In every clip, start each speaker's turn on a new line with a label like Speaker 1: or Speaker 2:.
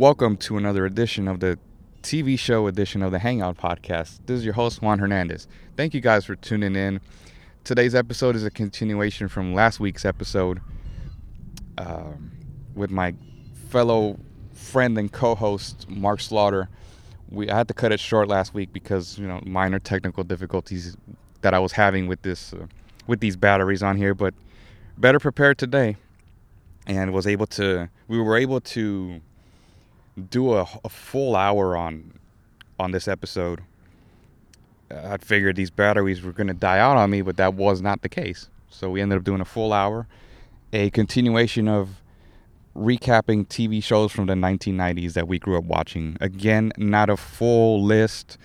Speaker 1: Welcome to another edition of the TV show edition of the Hangout Podcast. This is your host, Juan Hernandez. Thank you guys for tuning in. Today's episode is a continuation from last week's episode um, with my fellow friend and co-host Mark Slaughter. We I had to cut it short last week because you know minor technical difficulties that I was having with this uh, with these batteries on here, but better prepared today, and was able to. We were able to do a, a full hour on on this episode. I figured these batteries were going to die out on me, but that was not the case. So we ended up doing a full hour, a continuation of recapping TV shows from the 1990s that we grew up watching. Again, not a full list,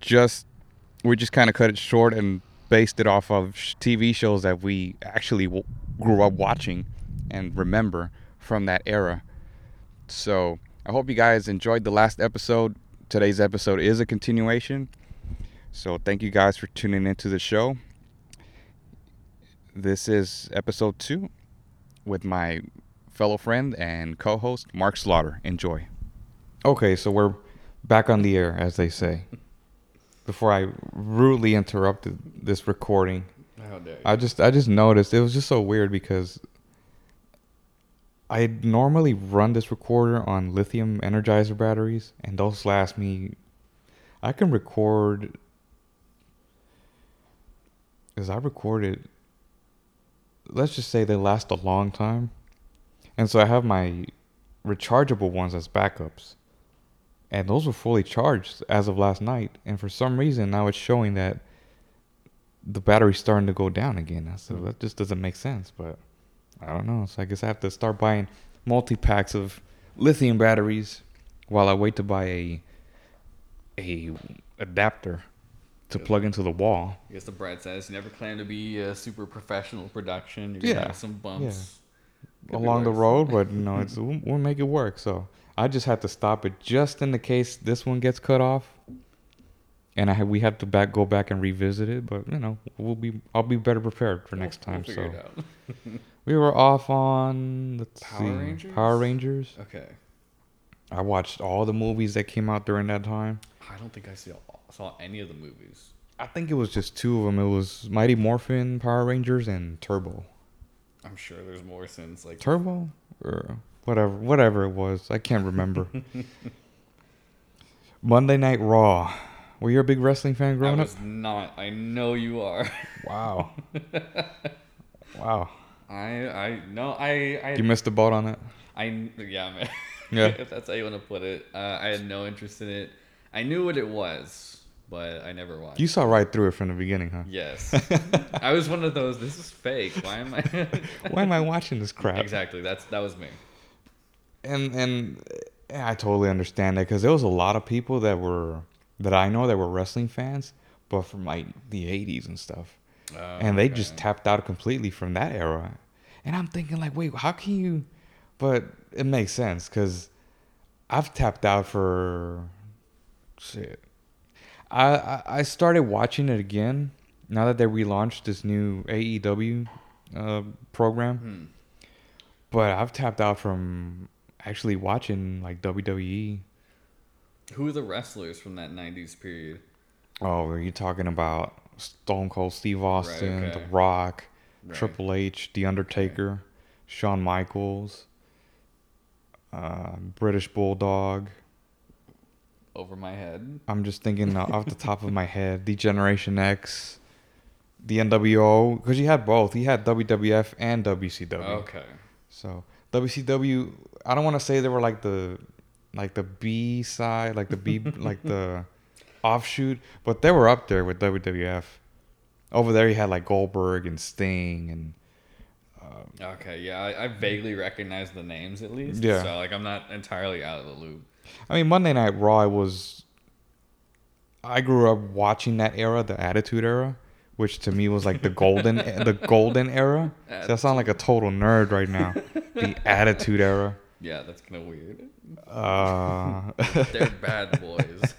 Speaker 1: just we just kind of cut it short and based it off of TV shows that we actually w- grew up watching and remember from that era. So I hope you guys enjoyed the last episode. Today's episode is a continuation. So thank you guys for tuning into the show. This is episode two with my fellow friend and co host, Mark Slaughter. Enjoy. Okay, so we're back on the air, as they say. Before I rudely interrupted this recording,
Speaker 2: How dare you?
Speaker 1: I just I just noticed it was just so weird because I normally run this recorder on lithium energizer batteries and those last me I can record as I recorded let's just say they last a long time. And so I have my rechargeable ones as backups. And those were fully charged as of last night. And for some reason now it's showing that the battery's starting to go down again. So hmm. that just doesn't make sense. But I don't know. So I guess I have to start buying multi packs of lithium batteries while I wait to buy a a adapter to plug into the wall.
Speaker 2: I guess the bright side is you never claim to be a super professional production. You're
Speaker 1: Yeah,
Speaker 2: have some bumps. Be
Speaker 1: along the road, but you know, it's we'll, we'll make it work. So I just had to stop it just in the case this one gets cut off, and I have, we have to back go back and revisit it. But you know, we'll be I'll be better prepared for
Speaker 2: We'll-
Speaker 1: next
Speaker 2: we'll
Speaker 1: time. so. we were off on let's
Speaker 2: Power
Speaker 1: see,
Speaker 2: Rangers?
Speaker 1: Power Rangers.
Speaker 2: Okay.
Speaker 1: I watched all the movies that came out during that time.
Speaker 2: I don't think I saw, saw any of the movies.
Speaker 1: I think it was just two of them. It was Mighty Morphin Power Rangers and Turbo.
Speaker 2: I'm sure there's more since like
Speaker 1: Turbo or whatever whatever it was. I can't remember. Monday Night Raw. Were you a big wrestling fan
Speaker 2: I
Speaker 1: growing up?
Speaker 2: was not. I know you are.
Speaker 1: Wow. wow.
Speaker 2: I I no I I
Speaker 1: You missed the boat on it.
Speaker 2: I yeah man.
Speaker 1: Yeah.
Speaker 2: if that's how you want to put it. Uh, I had no interest in it. I knew what it was, but I never watched.
Speaker 1: You saw right through it from the beginning, huh?
Speaker 2: Yes. I was one of those. This is fake. Why am I?
Speaker 1: Why am I watching this crap?
Speaker 2: Exactly. That's that was me.
Speaker 1: And and I totally understand that because there was a lot of people that were that I know that were wrestling fans, but from like the '80s and stuff. And they just
Speaker 2: Oh,
Speaker 1: tapped out completely from that era. And I'm thinking like, wait, how can you? But it makes sense because I've tapped out for shit. I, I I started watching it again now that they relaunched this new AEW uh, program,
Speaker 2: Hmm.
Speaker 1: but I've tapped out from actually watching like. WWE.
Speaker 2: Who are the wrestlers from that '90s period?
Speaker 1: Oh, are you talking about Stone Cold Steve Austin,
Speaker 2: okay.
Speaker 1: The Rock,
Speaker 2: Right.
Speaker 1: Triple H, The Undertaker, Shawn Michaels, uh, British Bulldog.
Speaker 2: Over my head.
Speaker 1: I'm just thinking uh, off the top of my head, the Generation X, the NWO, because you had both. You had WWF and WCW.
Speaker 2: Okay.
Speaker 1: So WCW, I don't want to say they were like the, like the B side, like the B, like the offshoot, but they were up there with WWF. Over there, you had like Goldberg and Sting and
Speaker 2: Okay. Yeah, I, I vaguely recognize the names at least.
Speaker 1: Yeah.
Speaker 2: So like, I'm not entirely out of the loop.
Speaker 1: I mean, Monday Night Raw I was. I grew up watching that era, the Attitude Era, which to me was like the golden, the golden era. See, I sound like a total nerd right now. The Attitude Era.
Speaker 2: Yeah, that's kind of weird.
Speaker 1: Uh,
Speaker 2: They're bad boys.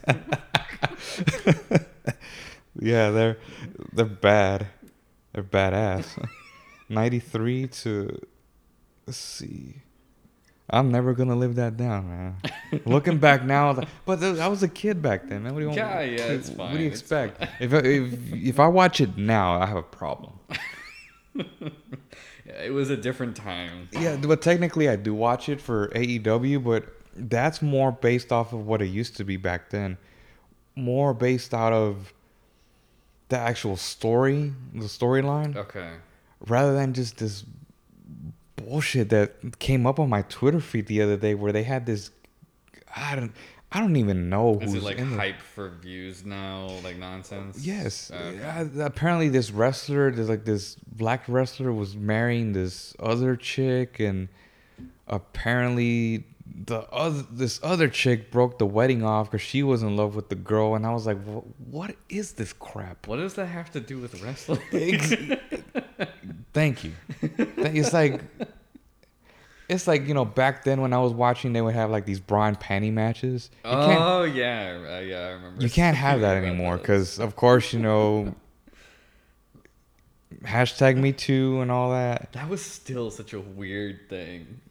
Speaker 1: yeah, they're they're bad. They're badass. Ninety three to let's see. I'm never gonna live that down, man. Looking back now, I was like- but I was a kid back then, man. What do you want?
Speaker 2: Yeah, yeah, it's fine.
Speaker 1: What do you
Speaker 2: it's
Speaker 1: expect? If, I- if if I watch it now, I have a problem.
Speaker 2: It was a different time.
Speaker 1: Yeah, but technically, I do watch it for AEW, but that's more based off of what it used to be back then. More based out of the actual story, the storyline,
Speaker 2: Okay.
Speaker 1: rather than just this bullshit that came up on my Twitter feed the other day, where they had this. I don't. I don't even know
Speaker 2: Is
Speaker 1: who's
Speaker 2: it like
Speaker 1: in the-
Speaker 2: hype for views now, like nonsense?
Speaker 1: Yes.
Speaker 2: Okay.
Speaker 1: Uh, apparently, this wrestler, there's like this black wrestler, was marrying this other chick, and apparently the other this other chick broke the wedding off because she was in love with the girl, and I was like, what is this crap?
Speaker 2: What does that have to do with wrestling?
Speaker 1: Thank you. It's like. It's like you know back then when I was watching, they would have like these bra and panty matches. You
Speaker 2: oh yeah, uh, yeah, I remember.
Speaker 1: you can't have that anymore because of course you know hashtag me too and all that
Speaker 2: that was still such a weird thing.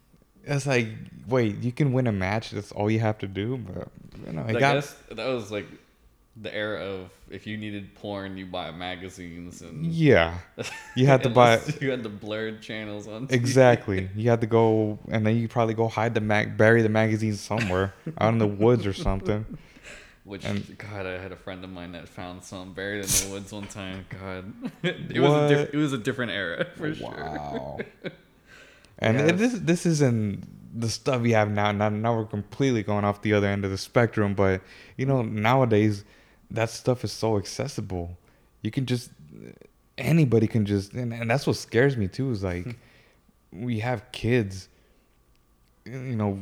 Speaker 1: It's like wait you can win a match that's all you have to do but you know
Speaker 2: I
Speaker 1: got
Speaker 2: guess that was like the era of if you needed porn, you buy magazines and
Speaker 1: yeah you had to buy
Speaker 2: you had the blurred channels on. TV.
Speaker 1: exactly you had to go and then you probably go hide the mag bury the magazine somewhere out in the woods or something
Speaker 2: Which
Speaker 1: And-
Speaker 2: God, I had a friend of mine that found some buried in the woods one time. God, it was a diff- it was a different era for sure.
Speaker 1: And this this isn't the stuff we have now. now now we're completely going off the other end of the spectrum but you know nowadays that stuff is so accessible you can just anybody can just and, and that's what scares me too is like we have kids you know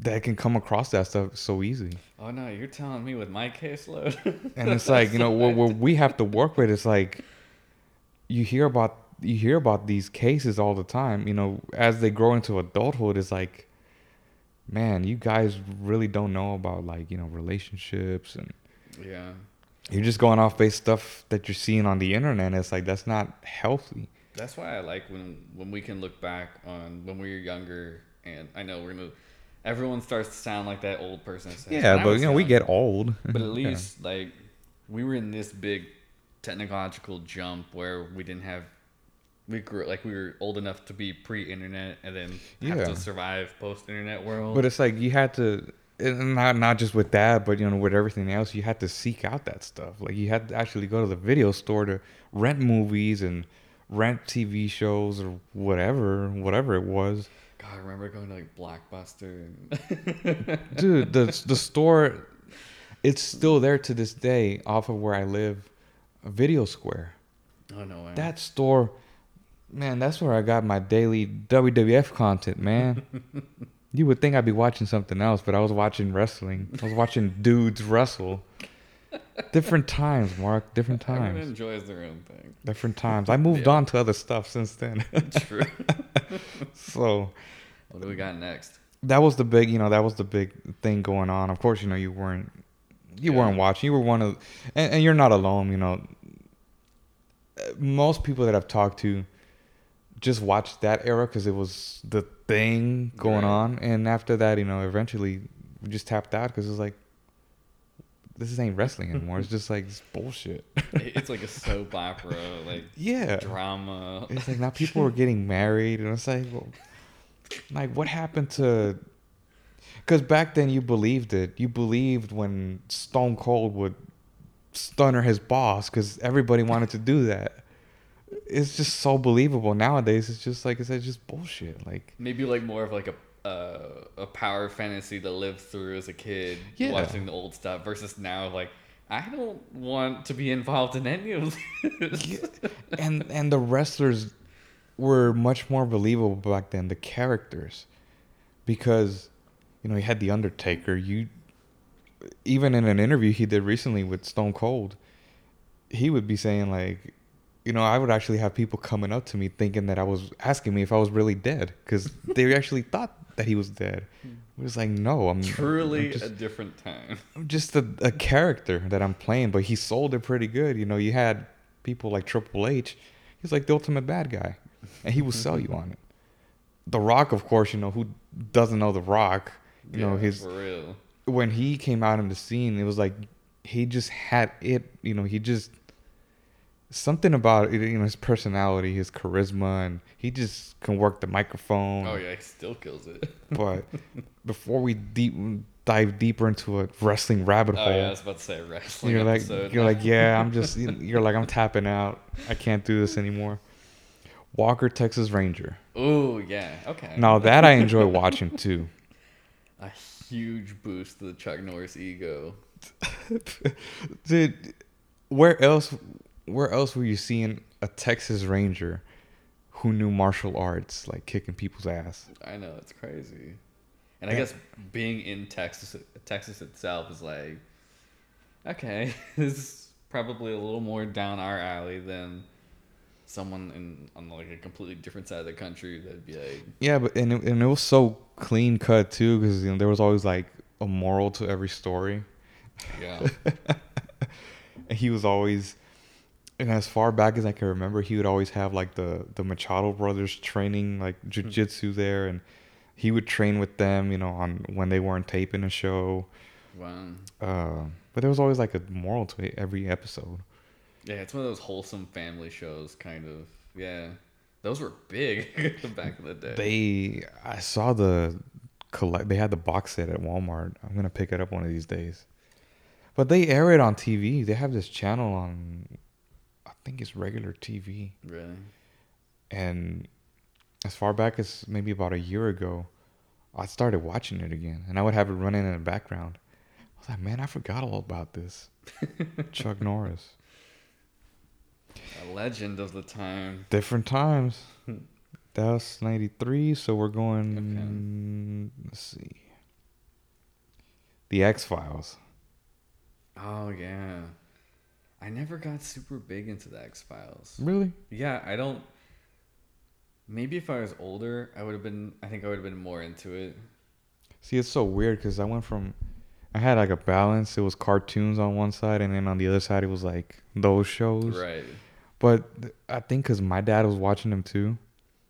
Speaker 1: that can come across that stuff so easy
Speaker 2: Oh no, you're telling me with my caseload.
Speaker 1: and it's like you know what, what we have to work with is like you hear about you hear about these cases all the time you know as they grow into adulthood it's like man you guys really don't know about like you know relationships and
Speaker 2: yeah,
Speaker 1: you're just going off based stuff that you're seeing on the internet it's like that's not healthy
Speaker 2: that's why I like when when we can look back on when we were younger, and I know we're gonna. Everyone starts to sound like that old person. says,
Speaker 1: yeah but you know we
Speaker 2: young."
Speaker 1: get old
Speaker 2: But at
Speaker 1: Yeah.
Speaker 2: least like we were in this big technological jump where we didn't have we grew like we were old enough to be pre-internet and then have
Speaker 1: Yeah.
Speaker 2: to survive post-internet world.
Speaker 1: But it's like you had to, and not not just with that, but you know with everything else, you had to seek out that stuff. Like you had to actually go to the video store to rent movies and rent TV shows or whatever, whatever it was.
Speaker 2: God, I remember going to like Blockbuster. And
Speaker 1: Dude, the the store, it's still there to this day off of where I live, Video Square.
Speaker 2: oh no way.
Speaker 1: That store, man, that's where I got my daily WWF content, man. you would think I'd be watching something else, but I was watching wrestling. I was watching dudes wrestle. Different times, Mark. Different
Speaker 2: Everyone
Speaker 1: times.
Speaker 2: enjoys their own thing.
Speaker 1: Different times. I moved
Speaker 2: Yeah.
Speaker 1: on to other stuff since then.
Speaker 2: True.
Speaker 1: so
Speaker 2: what do we got next?
Speaker 1: that was the big, you know, that was the big thing going on. Of course, you know, you weren't, you
Speaker 2: Yeah.
Speaker 1: weren't watching. You were one of, and, and you're not alone. You know, most people that I've talked to just watched that era because it was the thing going
Speaker 2: Right.
Speaker 1: on, and after that, you know, eventually we just tapped out because it's like, this ain't wrestling anymore. it's just like this bullshit.
Speaker 2: It's like a soap opera, like
Speaker 1: yeah.
Speaker 2: drama.
Speaker 1: It's like now people are getting married, and it's like, well, like what happened to? Because back then you believed it. You believed when Stone Cold would stunner his boss, because everybody wanted to do that. It's just so believable nowadays. It's just like it's just bullshit. Like
Speaker 2: Maybe like more of like a uh, a power fantasy to live through as a kid,
Speaker 1: Yeah.
Speaker 2: watching the old stuff versus now like I don't want to be involved in any of this.
Speaker 1: Yeah, and and the wrestlers were much more believable back then. The characters, because you know you had the Undertaker. You even in an interview he did recently with Stone Cold, he would be saying like, you know, I would actually have people coming up to me thinking that I was asking me if I was really dead because they actually thought that he was dead. Hmm. It was like, no, I'm
Speaker 2: Truly
Speaker 1: I'm just,
Speaker 2: a different time.
Speaker 1: I'm just a, a character that I'm playing, but he sold it pretty good. You know, you had people like Triple H. He's like the ultimate bad guy, and he will sell you on it. The Rock, of course, you know who doesn't know The Rock. You know his
Speaker 2: for real.
Speaker 1: when he came out in the scene, it was like he just had it. You know, he just something about it. You know, his personality, his charisma, and he just can work the microphone.
Speaker 2: Oh yeah, he still kills it.
Speaker 1: But before we deep dive deeper into a wrestling rabbit hole,
Speaker 2: Oh
Speaker 1: hole,
Speaker 2: yeah, I was about to say wrestling
Speaker 1: you're like
Speaker 2: episode.
Speaker 1: you're like yeah, I'm just you're like I'm tapping out. I can't do this anymore. Walker Texas Ranger.
Speaker 2: oh yeah, okay.
Speaker 1: Now that I enjoy watching too.
Speaker 2: a huge boost to the Chuck Norris ego.
Speaker 1: Dude, where else where else were you seeing a Texas Ranger who knew martial arts like kicking people's ass?
Speaker 2: I know it's crazy, and I guess being in Texas, Texas itself is like, okay, this is probably a little more down our alley than someone in on like a completely different side of the country that'd be like,
Speaker 1: Yeah, but and it, and it was so clean cut too because you know there was always like a moral to every story.
Speaker 2: yeah,
Speaker 1: And he was always and as far back as I can remember, he would always have like the the Machado brothers training like jujitsu there, and he would train with them, you know, on when they weren't taping a show.
Speaker 2: wow.
Speaker 1: Uh, but there was always like a moral to it every episode.
Speaker 2: Yeah, it's one of those wholesome family shows, kind of. Yeah, those were big back in the day.
Speaker 1: They, I saw the collect. They had the box set at Walmart. I'm gonna pick it up one of these days. But they air it on TV. They have this channel on, think it's regular TV.
Speaker 2: really?
Speaker 1: And as far back as maybe about a year ago, I started watching it again, and I would have it running in the background. I was like, man, I forgot all about this. Chuck Norris.
Speaker 2: A legend of the time.
Speaker 1: Different times. That was 93, so we're going, let's see. The X Files.
Speaker 2: Oh yeah, I never got super big into the X Files.
Speaker 1: Really?
Speaker 2: Yeah, I don't. Maybe if I was older, I would have been. I think I would have been more into it.
Speaker 1: See, it's so weird because I went from, I had like a balance. It was cartoons on one side, and then on the other side, it was like those shows.
Speaker 2: Right.
Speaker 1: But I think because my dad was watching them too,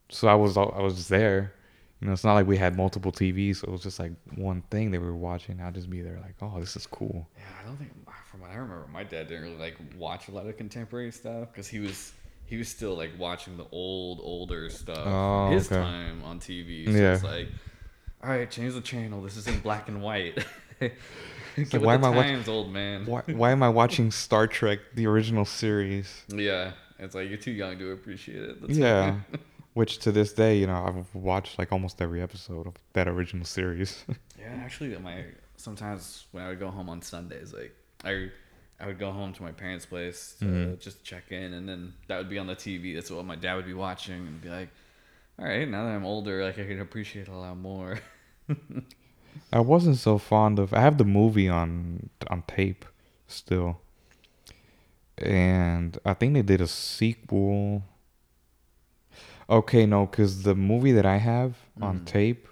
Speaker 1: so I was I was just there. You know, it's not like we had multiple TVs, so it was just like one thing they were watching. I'd just be there, like, oh, this is cool.
Speaker 2: Yeah, I don't think from what I remember, my dad didn't really like watch a lot of contemporary stuff because he was he was still like watching the old older stuff
Speaker 1: Oh,
Speaker 2: his
Speaker 1: okay.
Speaker 2: time on TV. So
Speaker 1: Yeah.
Speaker 2: it's like, all right, change the channel. This is in black and white.
Speaker 1: Like, why am I watch-
Speaker 2: old man.
Speaker 1: Why why am I watching Star Trek the original series?
Speaker 2: Yeah, it's like you're too young to appreciate it. That's
Speaker 1: Yeah, which to this day, you know, I've watched like almost every episode of that original series.
Speaker 2: Yeah, actually, my sometimes when I would go home on Sundays, like I, I would go home to my parents' place to
Speaker 1: Mhm.
Speaker 2: just check in, and then that would be on the TV. That's what my dad would be watching, and be like, "All right, now that I'm older, like I can appreciate it a lot more."
Speaker 1: I wasn't so fond of. I have the movie on on tape still, and I think they did a sequel. Okay, no, because the movie that I have on
Speaker 2: Mhm.
Speaker 1: tape,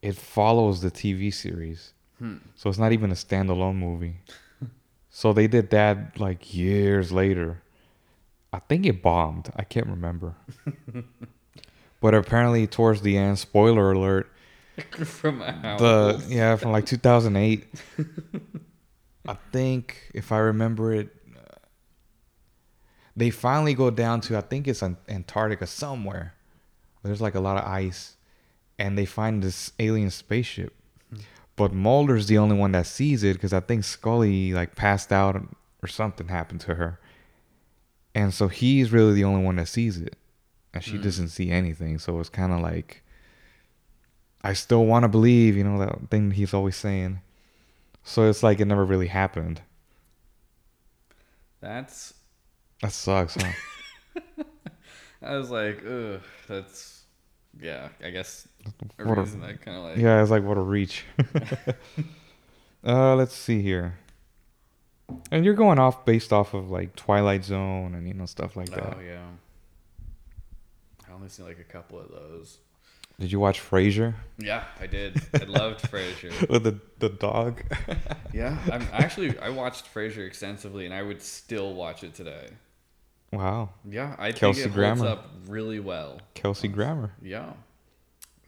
Speaker 1: it follows the TV series,
Speaker 2: Hmm.
Speaker 1: so it's not even a standalone movie. so they did that like years later. I think it bombed. I can't remember. but apparently, towards the end, spoiler alert,
Speaker 2: From
Speaker 1: the yeah from like 2008 i think if i remember it they finally go down to i think it's antarctica somewhere there's like a lot of ice and they find this alien spaceship but mulder's the only one that sees it because i think scully like passed out or something happened to her and so he's really the only one that sees it and she
Speaker 2: Mm.
Speaker 1: doesn't see anything so it's kind of like I still want to believe, you know, that thing he's always saying. So it's like it never really happened.
Speaker 2: That's.
Speaker 1: That sucks, huh?
Speaker 2: I was like, ugh, that's. Yeah, I guess a
Speaker 1: What a-
Speaker 2: I kind of like.
Speaker 1: yeah, it's like what a reach. uh, let's see here. And you're going off based off of like Twilight Zone and you know stuff like that.
Speaker 2: Oh yeah. I only seen like a couple of those.
Speaker 1: Did you watch Frasier
Speaker 2: Yeah, I did. I loved Frasier.
Speaker 1: with the the dog?
Speaker 2: Yeah, I'm actually I watched Frasier extensively, and I would still watch it today.
Speaker 1: Wow.
Speaker 2: Yeah, I
Speaker 1: Kelsey
Speaker 2: think it holds
Speaker 1: Grammer.
Speaker 2: up really well.
Speaker 1: Kelsey Grammer.
Speaker 2: Yeah,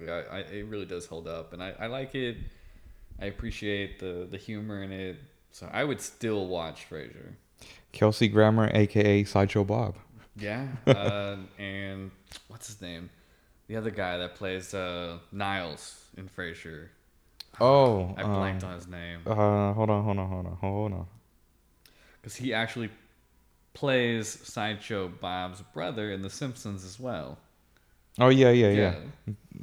Speaker 2: yeah, I, it really does hold up, and I, I like it. I appreciate the the humor in it, so I would still watch Frasier.
Speaker 1: Kelsey Grammer, aka Sideshow Bob.
Speaker 2: Yeah, uh, and what's his name? The other guy that plays uh, Niles in Frasier.
Speaker 1: Oh,
Speaker 2: I blanked
Speaker 1: um,
Speaker 2: on his name
Speaker 1: Uh, hold on, hold on, hold on, hold on.
Speaker 2: because he actually plays Sideshow Bob's brother in The Simpsons as well.
Speaker 1: Oh yeah, yeah,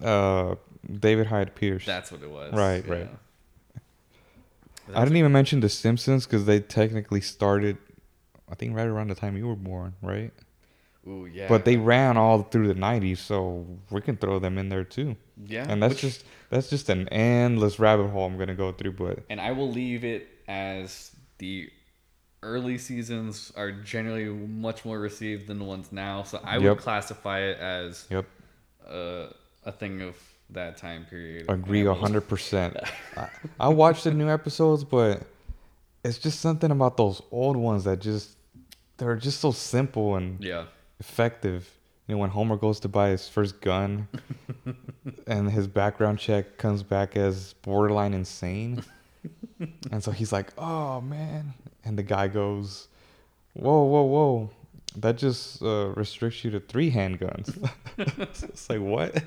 Speaker 1: yeah. Uh, David Hyde Pierce.
Speaker 2: that's what it was.
Speaker 1: Right, right.
Speaker 2: But
Speaker 1: I didn't even mention The Simpsons because they technically started, I think, right around the time you were born, right?
Speaker 2: Ooh, yeah.
Speaker 1: But they ran all through the '90s, so we can throw them in there too.
Speaker 2: yeah,
Speaker 1: And that's
Speaker 2: which-
Speaker 1: just that's just an endless rabbit hole I'm gonna go through. But
Speaker 2: and I will leave it as the early seasons are generally much more received than the ones now. So I
Speaker 1: Yep.
Speaker 2: would classify it as
Speaker 1: yep,
Speaker 2: uh, a thing of that time period.
Speaker 1: agree
Speaker 2: And I
Speaker 1: a
Speaker 2: will-
Speaker 1: hundred percent. I I watched the new episodes, but it's just something about those old ones that just they're just so simple and
Speaker 2: Yeah,
Speaker 1: effective. You know, when Homer goes to buy his first gun, and his background check comes back as borderline insane, and so he's like, "Oh man," and the guy goes, "Whoa, whoa, whoa." That just uh, restricts you to three handguns. it's like what?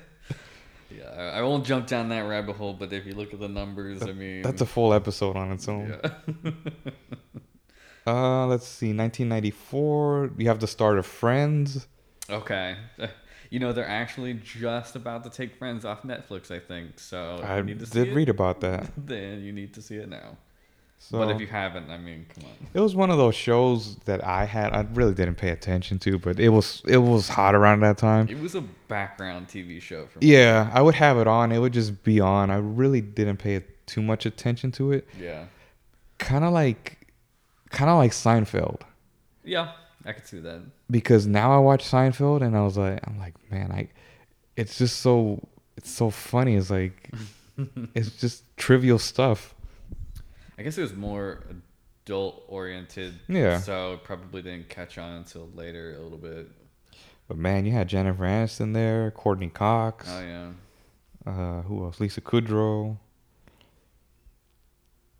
Speaker 2: yeah. I, won't jump down that rabbit hole, but if you look at the numbers, I mean,
Speaker 1: That's a full episode on its own.
Speaker 2: yeah.
Speaker 1: Uh, let's see, 1994. You have the start of Friends.
Speaker 2: okay. You know, they're actually just about to take Friends off Netflix, I think. So
Speaker 1: I
Speaker 2: need to see
Speaker 1: did
Speaker 2: it,
Speaker 1: read about that.
Speaker 2: Then you need to see it now.
Speaker 1: So
Speaker 2: but if you haven't, I mean, come on.
Speaker 1: it was one of those shows that I had. I really didn't pay attention to, but it was it was hot around that time.
Speaker 2: It was a background TV show for me.
Speaker 1: Yeah, I would have it on. It would just be on. I really didn't pay too much attention to it.
Speaker 2: Yeah.
Speaker 1: Kind of like, kind of like Seinfeld.
Speaker 2: Yeah, I could see that.
Speaker 1: Because now I watch Seinfeld and I was like, I'm like, man, I, it's just so, it's so funny. It's like, it's just trivial stuff.
Speaker 2: I guess it was more adult oriented.
Speaker 1: Yeah.
Speaker 2: So it probably didn't catch on until later a little bit.
Speaker 1: But man, you had Jennifer Aniston there, Courteney Cox,
Speaker 2: Oh yeah.
Speaker 1: uh, who else? Lisa Kudrow,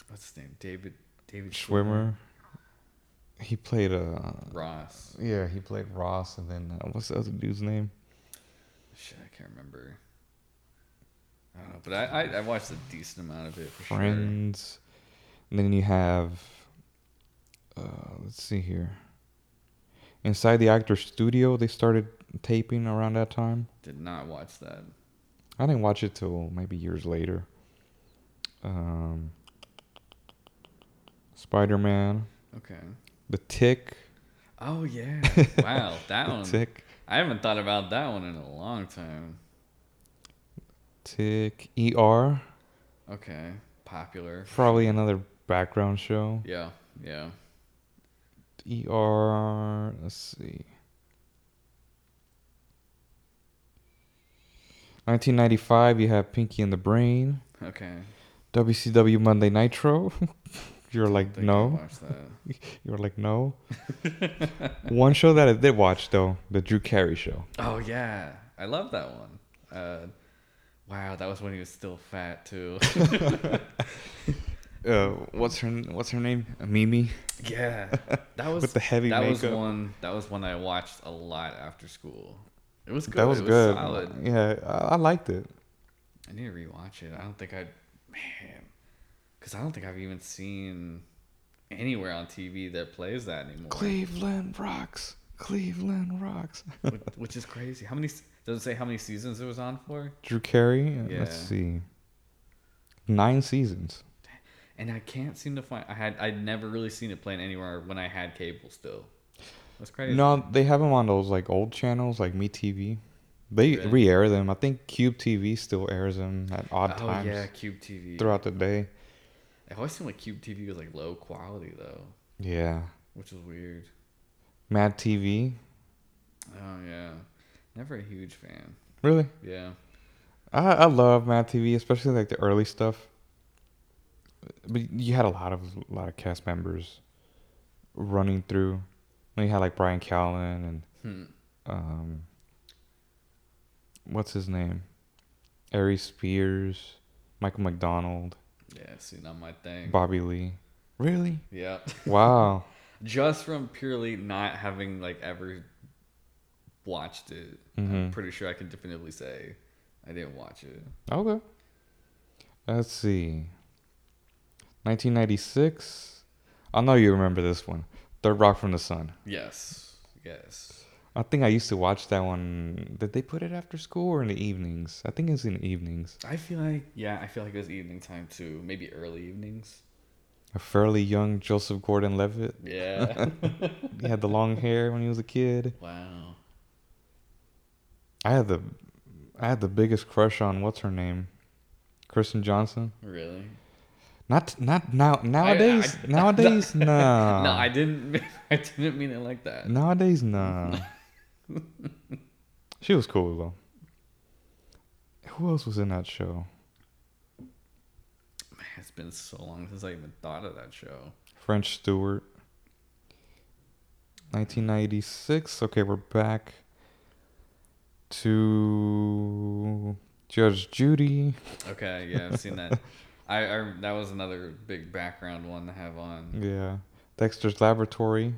Speaker 2: What's his name? David David
Speaker 1: Schwimmer. He played uh
Speaker 2: Ross.
Speaker 1: yeah, he played Ross, and then uh, what's the other dude's name?
Speaker 2: Shit, I can't remember. I don't know, but I, I, I watched a decent amount of it for sure.
Speaker 1: And then you have, uh, let's see here. Inside the actor studio, they started taping around that time.
Speaker 2: Did not watch that.
Speaker 1: I didn't watch it till maybe years later. Um, Spider Man,
Speaker 2: Okay.
Speaker 1: The Tick,
Speaker 2: Oh yeah. Wow, that
Speaker 1: The
Speaker 2: one.
Speaker 1: Tick,
Speaker 2: I haven't thought about that one in a long time.
Speaker 1: Tick, ER.
Speaker 2: Okay. Popular.
Speaker 1: Probably another background show.
Speaker 2: Yeah. Yeah.
Speaker 1: ER. Let's see. 1995, you have Pinky and the Brain.
Speaker 2: Okay.
Speaker 1: WCW Monday Nitro. You're like, no. You're like, no. One show that I did watch, though, the Drew Carey show.
Speaker 2: Oh yeah, I love that one. Uh, wow, that was when he was still fat too.
Speaker 1: Uh, what's her What's her name? Mimi.
Speaker 2: yeah, that was
Speaker 1: With the heavy
Speaker 2: that was one. That was one I watched a lot after school. It was good.
Speaker 1: That was
Speaker 2: it
Speaker 1: good.
Speaker 2: solid.
Speaker 1: Yeah, I, I liked it.
Speaker 2: I need to rewatch it. I don't think I, man, because I don't think I've even seen anywhere on TV that plays that anymore.
Speaker 1: Cleveland rocks. Cleveland rocks.
Speaker 2: which, which is crazy. How many? Does it say how many seasons it was on for?
Speaker 1: Drew Carey.
Speaker 2: Yeah.
Speaker 1: Let's see. Nine seasons.
Speaker 2: And I can't seem to find. I had. I'd never really seen it playing anywhere when I had cable still. That's crazy.
Speaker 1: No, they have them on those like old channels, like Me TV. They
Speaker 2: Really?
Speaker 1: re-air them. I think Cube TV still airs them at odd
Speaker 2: oh
Speaker 1: times
Speaker 2: yeah, Cube TV.
Speaker 1: throughout the day.
Speaker 2: It always seemed like Cube TV was like low quality though,
Speaker 1: Yeah,
Speaker 2: which is weird.
Speaker 1: Mad TV.
Speaker 2: Oh yeah, never a huge fan.
Speaker 1: Really,
Speaker 2: Yeah.
Speaker 1: I I love Mad TV, especially like the early stuff. But you had a lot of a lot of cast members running through. You had like Bryan Callen and
Speaker 2: Hmm.
Speaker 1: um, what's his name? Ari Spears, Michael McDonald,
Speaker 2: Yeah, see, not my thing.
Speaker 1: Bobby Lee. Really?
Speaker 2: Yeah.
Speaker 1: Wow.
Speaker 2: Just from purely not having like ever watched it, I'm
Speaker 1: Mhm.
Speaker 2: pretty sure I can definitively say I didn't watch it.
Speaker 1: Okay. Let's see. 1996. I know you remember this one. Third Rock from the Sun.
Speaker 2: Yes. Yes.
Speaker 1: I think I used to watch that one. Did they put it after school or in the evenings? I think it's in the evenings.
Speaker 2: I feel like yeah, I feel like it was evening time too. Maybe early evenings.
Speaker 1: A fairly young Joseph Gordon-Levitt.
Speaker 2: Yeah.
Speaker 1: He had the long hair when he was a kid.
Speaker 2: wow.
Speaker 1: I had the, I had the biggest crush on what's her name, Kristen Johnston.
Speaker 2: Really?
Speaker 1: Not not now nowadays.
Speaker 2: I-
Speaker 1: nowadays, nah.
Speaker 2: No, I didn't. I didn't mean it like that.
Speaker 1: Nowadays, nah. she was cool though. Who else was in that show?
Speaker 2: Man, it's been so long since I even thought of that show.
Speaker 1: French Stewart. 1996. Okay, we're back to Judge Judy.
Speaker 2: Okay, yeah, I've seen that. I, I that was another big background one to have on.
Speaker 1: Yeah. Dexter's Laboratory.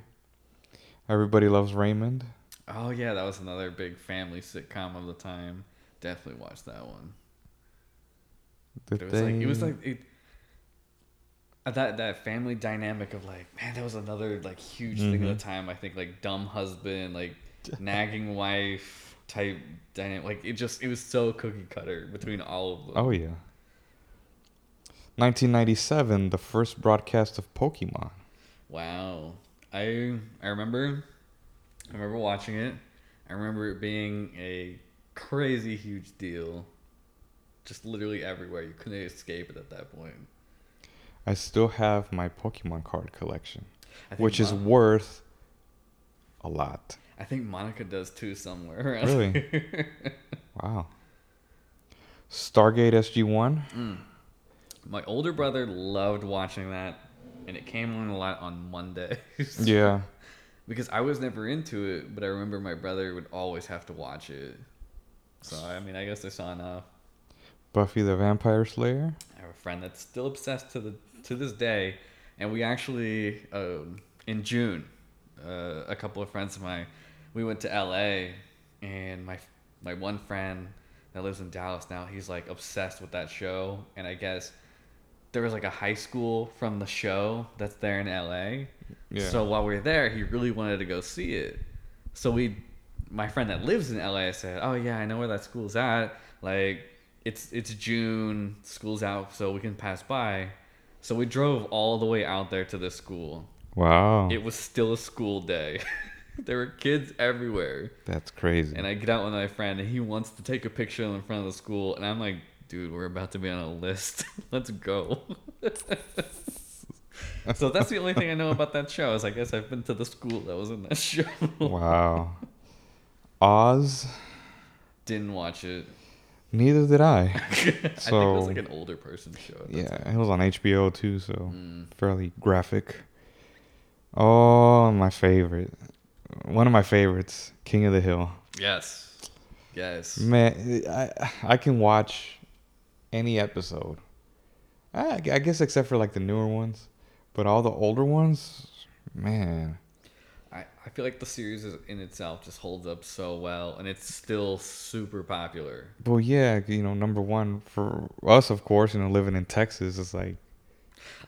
Speaker 1: Everybody Loves Raymond.
Speaker 2: Oh yeah, that was another big family sitcom of the time. Definitely watched that one.
Speaker 1: Did
Speaker 2: It was like it was like it, uh, that that family dynamic of like man, that was another like huge thing
Speaker 1: Mhm.
Speaker 2: at the time. I think like dumb husband, like nagging wife type dynamic. Like it just it was so cookie cutter between all of them.
Speaker 1: Oh yeah. 1997, the first broadcast of Pokemon.
Speaker 2: Wow. I I remember I remember watching it. I remember it being a crazy huge deal. Just literally everywhere. You couldn't escape it at that point.
Speaker 1: I still have my Pokemon card collection, which is worth a lot.
Speaker 2: I think Monica does too somewhere
Speaker 1: Really? Wow. Stargate SG1.
Speaker 2: Mm. My older brother loved watching that and it came on a lot on Mondays.
Speaker 1: Yeah.
Speaker 2: because I was never into it, but I remember my brother would always have to watch it. So I mean, I guess I saw enough.
Speaker 1: Buffy the Vampire Slayer.
Speaker 2: I have a friend that's still obsessed to the to this day, and we actually um, in June, uh, a couple of friends of mine, we went to L.A. and my my one friend that lives in Dallas now, he's like obsessed with that show, and I guess there was like a high school from the show that's there in L.A.
Speaker 1: Yeah.
Speaker 2: So while we were there, he really wanted to go see it. So we, my friend that lives in LA said, "Oh yeah, I know where that school's at. Like, it's it's June, school's out, so we can pass by." So we drove all the way out there to this school.
Speaker 1: Wow.
Speaker 2: It was still a school day. there were kids everywhere,
Speaker 1: That's crazy.
Speaker 2: and I get out with my friend, and he wants to take a picture in front of the school, and I'm like, "Dude, we're about to be on a list. Let's go." so that's the only thing I know about that show. Is I guess I've been to the school that was in that show.
Speaker 1: wow. Oz.
Speaker 2: Didn't watch it.
Speaker 1: Neither did I.
Speaker 2: I think it
Speaker 1: So-
Speaker 2: was like an older person show.
Speaker 1: Yeah,
Speaker 2: time.
Speaker 1: it was on HBO too, so
Speaker 2: Mm.
Speaker 1: fairly graphic. Oh, my favorite. One of my favorites, King of the Hill.
Speaker 2: Yes. Yes.
Speaker 1: Man, I I can watch any episode. I, I guess except for like the newer ones, but all the older ones, man.
Speaker 2: I, I feel like the series is, in itself just holds up so well, and it's still super popular.
Speaker 1: Well, yeah, you know, number one for us, of course, you know, living in Texas, it's like,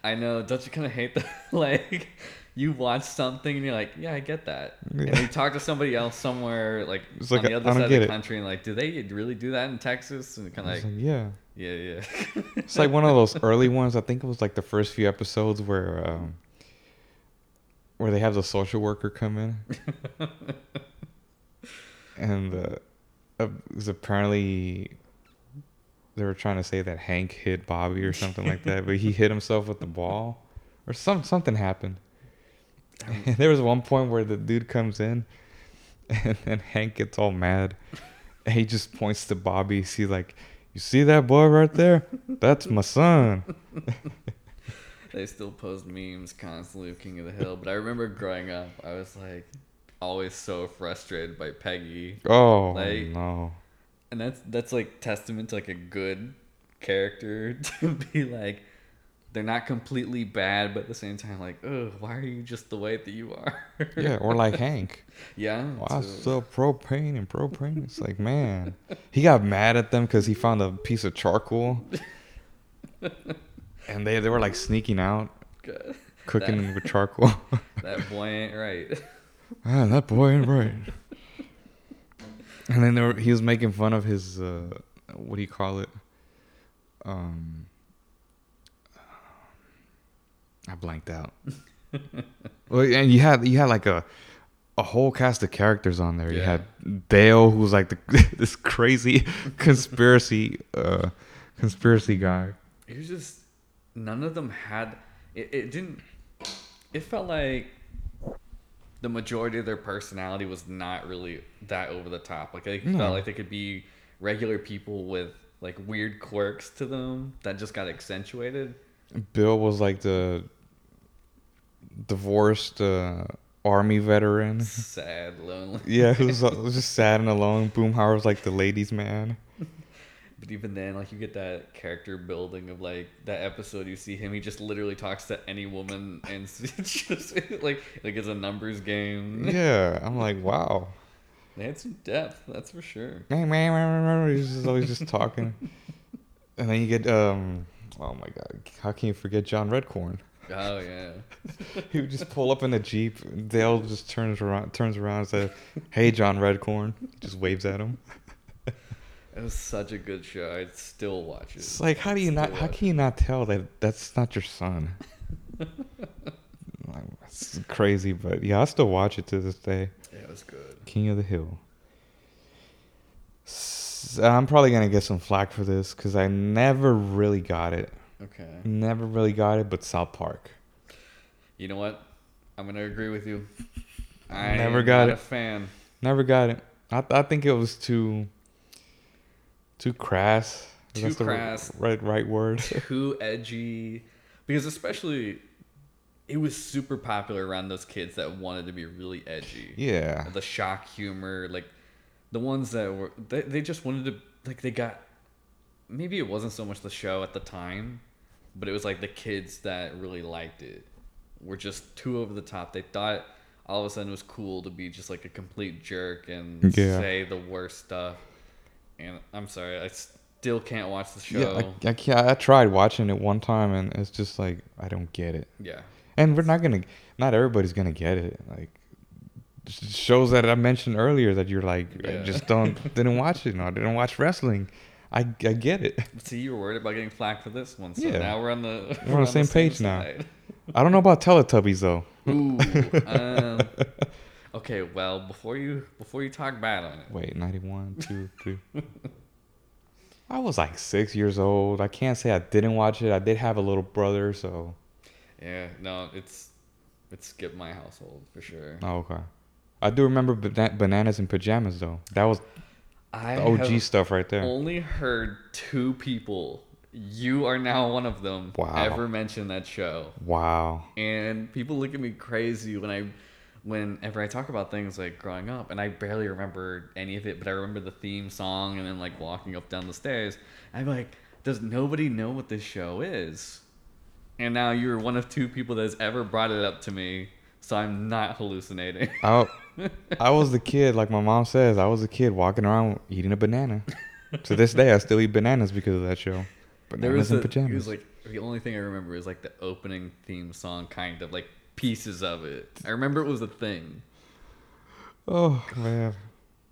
Speaker 2: I know. Don't you kind of hate that? like, you watch something and you're like, yeah, I get that. And you talk to somebody else somewhere, like,
Speaker 1: It's
Speaker 2: on
Speaker 1: like,
Speaker 2: the other side of the
Speaker 1: it.
Speaker 2: country, and like, do they really do that in Texas? And kind of like,
Speaker 1: like, yeah.
Speaker 2: Yeah, yeah.
Speaker 1: It's like one of those early ones. I think it was like the first few episodes where, um, where they have the social worker come in, and uh, uh, it was apparently they were trying to say that Hank hit Bobby or something like that, but he hit himself with the ball, or some something happened. And there was one point where the dude comes in, and then Hank gets all mad, and he just points to Bobby. See, like, you see that boy right there? That's my son.
Speaker 2: they still post memes constantly of King of the Hill. But I remember growing up, I was like, always so frustrated by Peggy,
Speaker 1: Oh
Speaker 2: Like-
Speaker 1: no.
Speaker 2: and that's that's like testament to like a good character to be like they're not completely bad, but at the same time, like, oh, why are you just the way that you are?
Speaker 1: Yeah, or like Hank.
Speaker 2: yeah.
Speaker 1: Well, I sell propane and propane. It's like, man, he got mad at them because he found a piece of charcoal, and they they were like sneaking out,
Speaker 2: God,
Speaker 1: cooking with charcoal.
Speaker 2: that boy ain't right.
Speaker 1: ah, that boy ain't right. And then were, he was making fun of his uh, what do you call it? Um, I blanked out. well, and you had you had like a a whole cast of characters on there. You had Dale, who was like the, this crazy conspiracy uh, conspiracy guy.
Speaker 2: it was just none of them had it, it didn't it felt like the majority of their personality was not really that over the top like they
Speaker 1: No.
Speaker 2: felt like they could be regular people with like weird quirks to them that just got accentuated
Speaker 1: Bill was like the divorced uh, army veteran.
Speaker 2: sad lonely
Speaker 1: Yeah, it was, it was just sad and alone. Boomhauer was like the ladies' man.
Speaker 2: but even then like you get that character building of like that episode you see him he just literally talks to any woman and it's just like like it's a numbers game
Speaker 1: Yeah, I'm like, wow.
Speaker 2: they had some depth that's for sure
Speaker 1: He's just always just talking. And then you get, um, oh my god, how can you forget John Redcorn?
Speaker 2: Oh yeah
Speaker 1: He would just pull up in the jeep. Dale just turns around, turns around, and says, "Hey, John Redcorn." Just waves at him.
Speaker 2: It was such a good show. I'd still watch it.
Speaker 1: It's like, how do you not? How can you not tell that that's not your son? it's crazy, but yeah, I still watch it to this day.
Speaker 2: Yeah, it was good.
Speaker 1: King of the Hill. I'm probably gonna get some flack for this because I never really got it.
Speaker 2: Okay.
Speaker 1: Never really got it, but South Park.
Speaker 2: You know what? I'm gonna agree with you. I
Speaker 1: Never got
Speaker 2: not
Speaker 1: it.
Speaker 2: a fan.
Speaker 1: Never got it. I I think it was too too crass.
Speaker 2: Too
Speaker 1: That's the
Speaker 2: crass.
Speaker 1: right right word.
Speaker 2: Too edgy, because especially it was super popular around those kids that wanted to be really edgy.
Speaker 1: yeah.
Speaker 2: The shock humor, like the ones that were they, they just wanted to like they got maybe it wasn't so much the show at the time, but it was like the kids that really liked it were just too over the top. They thought all of a sudden it was cool to be just like a complete jerk and
Speaker 1: Yeah.
Speaker 2: say the worst stuff. And I'm sorry, I still can't watch the
Speaker 1: Yeah,
Speaker 2: show.
Speaker 1: I, I, can't, I tried watching it one time and it's just like I don't get it.
Speaker 2: Yeah.
Speaker 1: And we're not gonna, not everybody's gonna get it. Like shows that I mentioned earlier that you're like, I
Speaker 2: Yeah.
Speaker 1: just don't didn't watch it. No, I didn't watch wrestling. I, I get it.
Speaker 2: See, you were worried about getting flack for this one, so
Speaker 1: Yeah.
Speaker 2: now we're on the
Speaker 1: We're on the same page now. I don't know about Teletubbies though.
Speaker 2: Ooh. um, okay, well, before you before you talk bad on it,
Speaker 1: Wait, 91, 2, 3. I was like six years old. I can't say I didn't watch it. I did have a little brother, so.
Speaker 2: yeah, no, it's it skipped my household for sure.
Speaker 1: Oh, okay. I do remember bana- bananas and pajamas though. That was
Speaker 2: I
Speaker 1: the OG stuff right there.
Speaker 2: only heard two people. You are now one of them.
Speaker 1: Wow.
Speaker 2: Ever mention that show?
Speaker 1: Wow.
Speaker 2: and people look at me crazy when I whenever I talk about things like growing up and I barely remember any of it but I remember the theme song and then like walking up down the stairs I'm like does nobody know what this show is and now you're one of two people that has ever brought it up to me so I'm not hallucinating
Speaker 1: I, oh, I was the kid, like my mom says, I was a kid walking around eating a banana. to this day, I still eat bananas because of that show.
Speaker 2: But there was
Speaker 1: Bananas and
Speaker 2: a, it
Speaker 1: pajamas.
Speaker 2: was like the only thing I remember is like the opening theme song kind of like pieces of it I remember it was a thing
Speaker 1: oh man,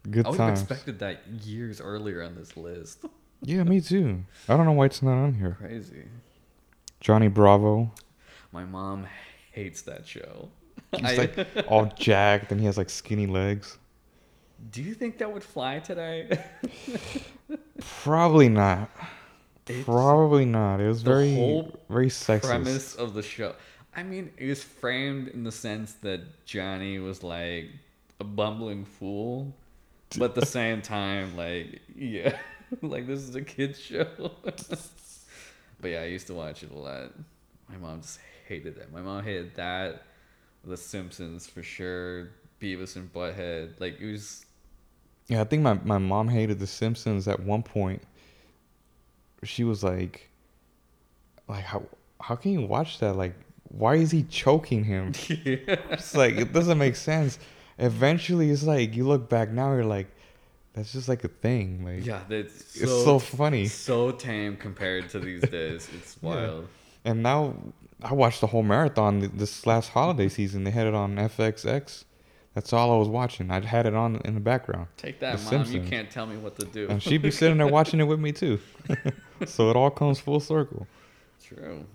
Speaker 1: good
Speaker 2: I would have expected that years earlier on this list
Speaker 1: Yeah, me too. I don't know why it's not on here.
Speaker 2: crazy
Speaker 1: Johnny Bravo.
Speaker 2: My mom hates that show.
Speaker 1: He's like all jacked and he has like skinny legs.
Speaker 2: do you think that would fly today?
Speaker 1: Probably not.
Speaker 2: It's
Speaker 1: Probably not. It was very, very sexist.
Speaker 2: premise of the show. I mean, it was framed in the sense that Johnny was like a bumbling fool, but at the same time, like, yeah, like this is a kid's show. but yeah, I used to watch it a lot. My mom just hated that. My mom hated that. The Simpsons for sure. Beavis and Butthead. Like it was
Speaker 1: Yeah, I think my, my mom hated The Simpsons at one point. She was like, like how how can you watch that? Like, why is he choking him? It's like it doesn't make sense. Eventually, it's like you look back now, you're like, that's just like a thing. Like,
Speaker 2: yeah, that's
Speaker 1: it's so funny.
Speaker 2: so tame compared to these days. It's
Speaker 1: Yeah.
Speaker 2: wild.
Speaker 1: And now I watched the whole marathon this last holiday season. They had it on FXX. That's all I was watching. I had it on in the background.
Speaker 2: Take that,
Speaker 1: The
Speaker 2: mom.
Speaker 1: Simpsons.
Speaker 2: You can't tell me what to do.
Speaker 1: And she'd be sitting there watching it with me too. so it all comes full circle.
Speaker 2: True.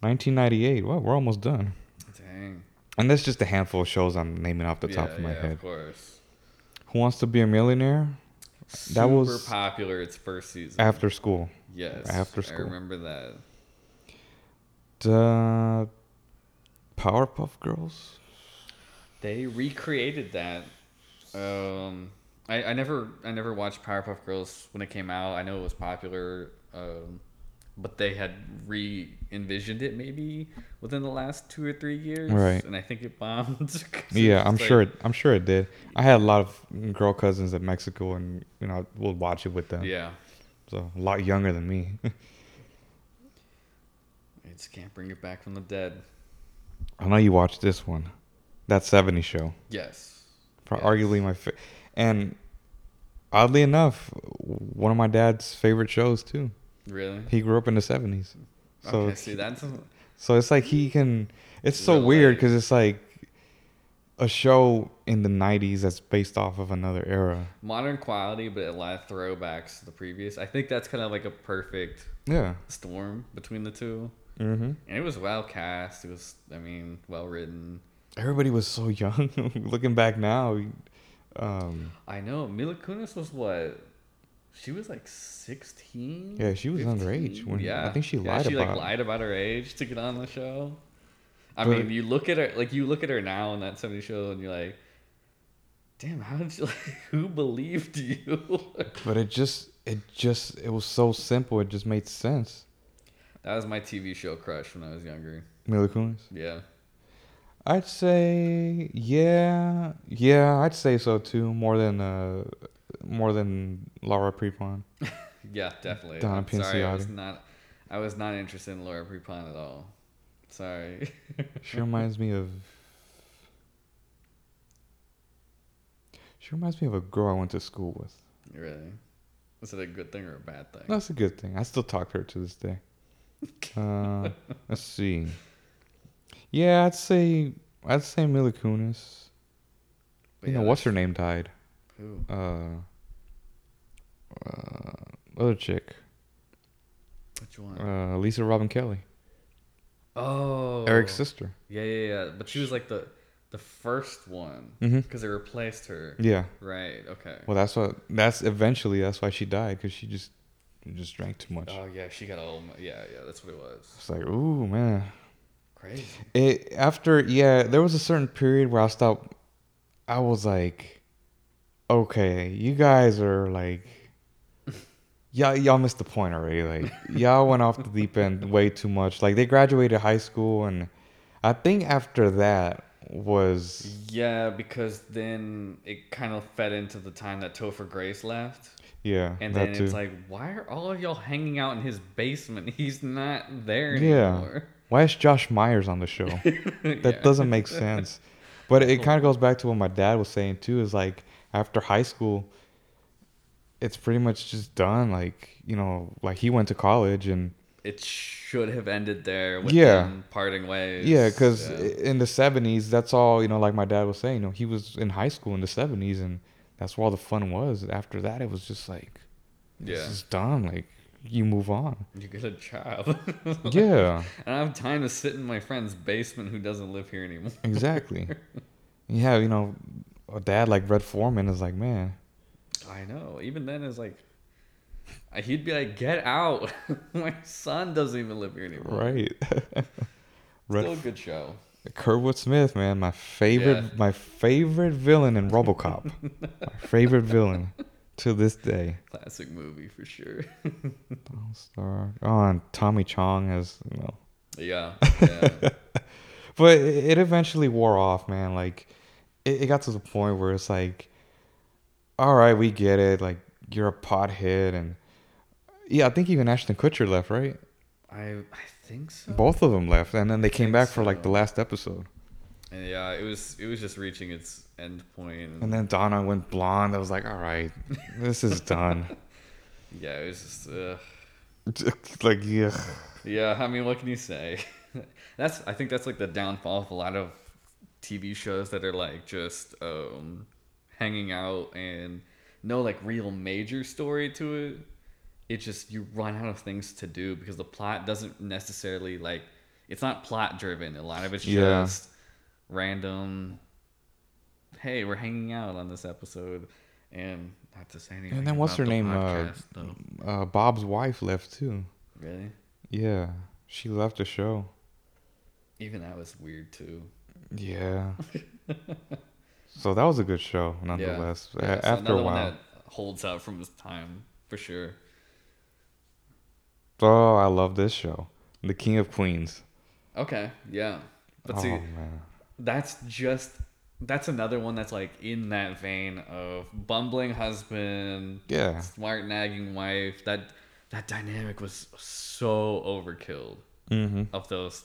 Speaker 1: 1998. Well, we're almost done.
Speaker 2: Dang.
Speaker 1: And that's just a handful of shows I'm naming off the top
Speaker 2: yeah,
Speaker 1: of my
Speaker 2: yeah,
Speaker 1: head.
Speaker 2: Of course.
Speaker 1: Who Wants to Be a Millionaire?
Speaker 2: Super
Speaker 1: That was- super
Speaker 2: popular. Its first season.
Speaker 1: After school.
Speaker 2: yes.
Speaker 1: after school.
Speaker 2: I remember that.
Speaker 1: The Powerpuff Girls?
Speaker 2: They recreated that. Um, I, I never I never watched Powerpuff Girls when it came out. I know it was popular, um, but they had re envisioned it maybe within the last two or three years,
Speaker 1: Right.
Speaker 2: And I think it bombed. it
Speaker 1: Yeah,
Speaker 2: was
Speaker 1: I'm
Speaker 2: like-
Speaker 1: sure. It, I'm sure it did. I had a lot of girl cousins in Mexico, and you know, we'll watch it with them.
Speaker 2: Yeah,
Speaker 1: So a lot younger than me.
Speaker 2: Just can't bring it back from the dead.
Speaker 1: I know you watched this one, that '70s show.
Speaker 2: Yes.
Speaker 1: Pro-
Speaker 2: Yes.
Speaker 1: Arguably my fa- and oddly enough, one of my dad's favorite shows too.
Speaker 2: Really.
Speaker 1: He grew up in the '70s, so
Speaker 2: okay. See, that's
Speaker 1: so it's like he can. It's so weird because it's like a show in the '90s that's based off of another era.
Speaker 2: modern quality, but a lot of throwbacks to the previous. I think that's kind of like a perfect
Speaker 1: Yeah.
Speaker 2: storm between the two.
Speaker 1: Mm-hmm.
Speaker 2: And it was well cast. It was, I mean, well written.
Speaker 1: Everybody was so young. Looking back now, um,
Speaker 2: I know Mila Kunis was what? She was like sixteen.
Speaker 1: Yeah, she was underage when- yeah I think she
Speaker 2: yeah,
Speaker 1: lied
Speaker 2: she
Speaker 1: about
Speaker 2: like lied about her age to get on the show. I
Speaker 1: But-
Speaker 2: mean, you look at her like you look at her now on that '70s show, and you're like, "Damn, how did you? Like, who believed you?"
Speaker 1: but it just, it just, it was so simple. It just made sense.
Speaker 2: That was my TV show crush when I was younger.
Speaker 1: Mila Kunis.
Speaker 2: Yeah.
Speaker 1: I'd say, yeah, yeah, I'd say so too. More than, uh, more than Laura Prepon.
Speaker 2: Yeah, definitely.
Speaker 1: Donna
Speaker 2: I'm sorry, I was not. I was not interested in Laura Prepon at all. Sorry.
Speaker 1: She reminds me of. She reminds me of a girl I went to school with.
Speaker 2: really? Was it a good thing or a bad thing?
Speaker 1: That's a good thing. I still talk to her to this day. Uh, let's see. Yeah, I'd say I'd say Mila Kunis.
Speaker 2: But
Speaker 1: you
Speaker 2: yeah,
Speaker 1: know, what's her name died?
Speaker 2: Who?
Speaker 1: Uh, uh, other chick,
Speaker 2: Which one?
Speaker 1: uh, Lisa Robin Kelly,
Speaker 2: oh,
Speaker 1: Eric's sister.
Speaker 2: Yeah, yeah, yeah. But she was like the the first one
Speaker 1: Mm-hmm.
Speaker 2: because they replaced her.
Speaker 1: Yeah.
Speaker 2: Right. Okay.
Speaker 1: Well, that's what. That's eventually. That's why she died because she just just drank too much.
Speaker 2: Oh yeah, she got all. Yeah, yeah. That's what it was.
Speaker 1: It's like, ooh man.
Speaker 2: Crazy.
Speaker 1: It after yeah, there was a certain period where I stopped. I was like, okay, you guys are like, y'all y'all missed the point already. Like y'all went off the deep end way too much. Like they graduated high school, and I think after that was
Speaker 2: Yeah, because then it kind of fed into the time that Topher Grace left.
Speaker 1: Yeah,
Speaker 2: And then
Speaker 1: too.
Speaker 2: it's like, why are all of y'all hanging out in his basement? He's not there anymore. Yeah.
Speaker 1: Why is Josh Meyers on the show? That
Speaker 2: Yeah.
Speaker 1: doesn't make sense. But it kind of goes back to what my dad was saying too. Is like after high school, it's pretty much just done. Like you know, like he went to college and
Speaker 2: It should have ended there with
Speaker 1: Yeah.
Speaker 2: parting ways.
Speaker 1: yeah, because
Speaker 2: Yeah.
Speaker 1: in the seventies, that's all you know. Like my dad was saying, you know, he was in high school in the seventies, and that's where all the fun was. After that, it was just like,
Speaker 2: Yeah.
Speaker 1: this is done. Like you move on.
Speaker 2: You get a job.
Speaker 1: Yeah, And
Speaker 2: I don't have time to sit in my friend's basement who doesn't live here anymore.
Speaker 1: exactly. yeah, you know, a dad like Red Foreman is like, man,
Speaker 2: I know. Even then, it's like, he'd be like, "Get out! my son doesn't even live here anymore."
Speaker 1: right. Red
Speaker 2: Still a good show.
Speaker 1: Kurtwood Smith, man, my favorite,
Speaker 2: Yeah.
Speaker 1: my favorite villain in RoboCop, my favorite villain to this day.
Speaker 2: Classic movie for sure.
Speaker 1: Star, oh, and Tommy Chong as you know,
Speaker 2: yeah. Yeah.
Speaker 1: but it it eventually wore off, man. Like it, it got to the point where it's like, all right, we get it. Like you're a pothead, and yeah, I think even Ashton Kutcher left, right?
Speaker 2: I I think so.
Speaker 1: Both of them left, and then they came
Speaker 2: think
Speaker 1: back for like the last episode.
Speaker 2: And yeah, it was it was just reaching its end point.
Speaker 1: And then Donna went blonde. I was like, all right, this is done.
Speaker 2: yeah, it was just. Uh,
Speaker 1: like yeah,
Speaker 2: Yeah, I mean, what can you say? that's I think that's like the downfall of a lot of TV shows that are like just um, hanging out and no like real major story to it. It just you run out of things to do because the plot doesn't necessarily like it's not plot driven. A lot of it's
Speaker 1: Yeah.
Speaker 2: just random. Hey, we're hanging out on this episode, and not to say anything.
Speaker 1: And then what's her
Speaker 2: the
Speaker 1: name? Uh,
Speaker 2: podcast, though.
Speaker 1: uh, Bob's wife left too.
Speaker 2: really?
Speaker 1: Yeah, she left the show.
Speaker 2: Even that was weird too.
Speaker 1: Yeah. so that was a good show, nonetheless.
Speaker 2: Yeah,
Speaker 1: After a while.
Speaker 2: that holds up from this time for sure.
Speaker 1: Oh, I love this show, The King of Queens.
Speaker 2: Okay, yeah, but
Speaker 1: oh
Speaker 2: see,
Speaker 1: man.
Speaker 2: that's just that's another one that's like in that vein of bumbling husband,
Speaker 1: Yeah.
Speaker 2: smart nagging wife. That that dynamic was so overkill
Speaker 1: hmm
Speaker 2: of those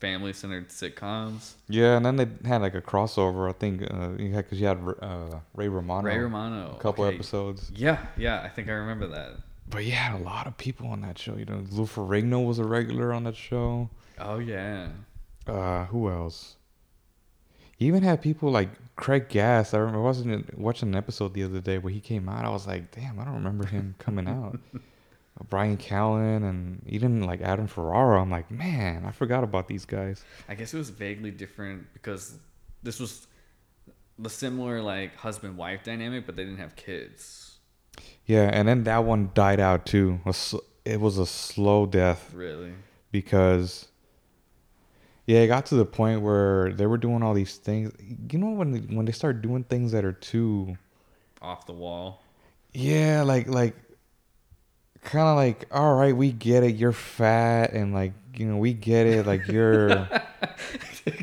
Speaker 2: family centered sitcoms.
Speaker 1: Yeah, and then they had like a crossover. I think uh, because you had uh, Ray Romano.
Speaker 2: Ray Romano,
Speaker 1: A couple
Speaker 2: okay.
Speaker 1: episodes.
Speaker 2: Yeah, yeah, I think I remember that.
Speaker 1: But you had a lot of people on that show. You know, Lou Ferrigno was a regular on that show.
Speaker 2: Oh yeah,
Speaker 1: Uh, who else? You even had people like Craig Gass. I remember watching watching an episode the other day where he came out. I was like, damn, I don't remember him coming out. Uh, Bryan Callen and even like Adam Ferrara. I'm like, man, I forgot about these guys.
Speaker 2: I guess it was vaguely different because this was the similar like husband wife dynamic, but they didn't have kids.
Speaker 1: Yeah, and then that one died out too. A It was a slow death
Speaker 2: Really?
Speaker 1: because yeah, it got to the point where they were doing all these things. You know when when they start doing things that are too
Speaker 2: Off the wall.
Speaker 1: yeah, like like kind of like all right, we get it. You're fat and like you know we get it. Like you're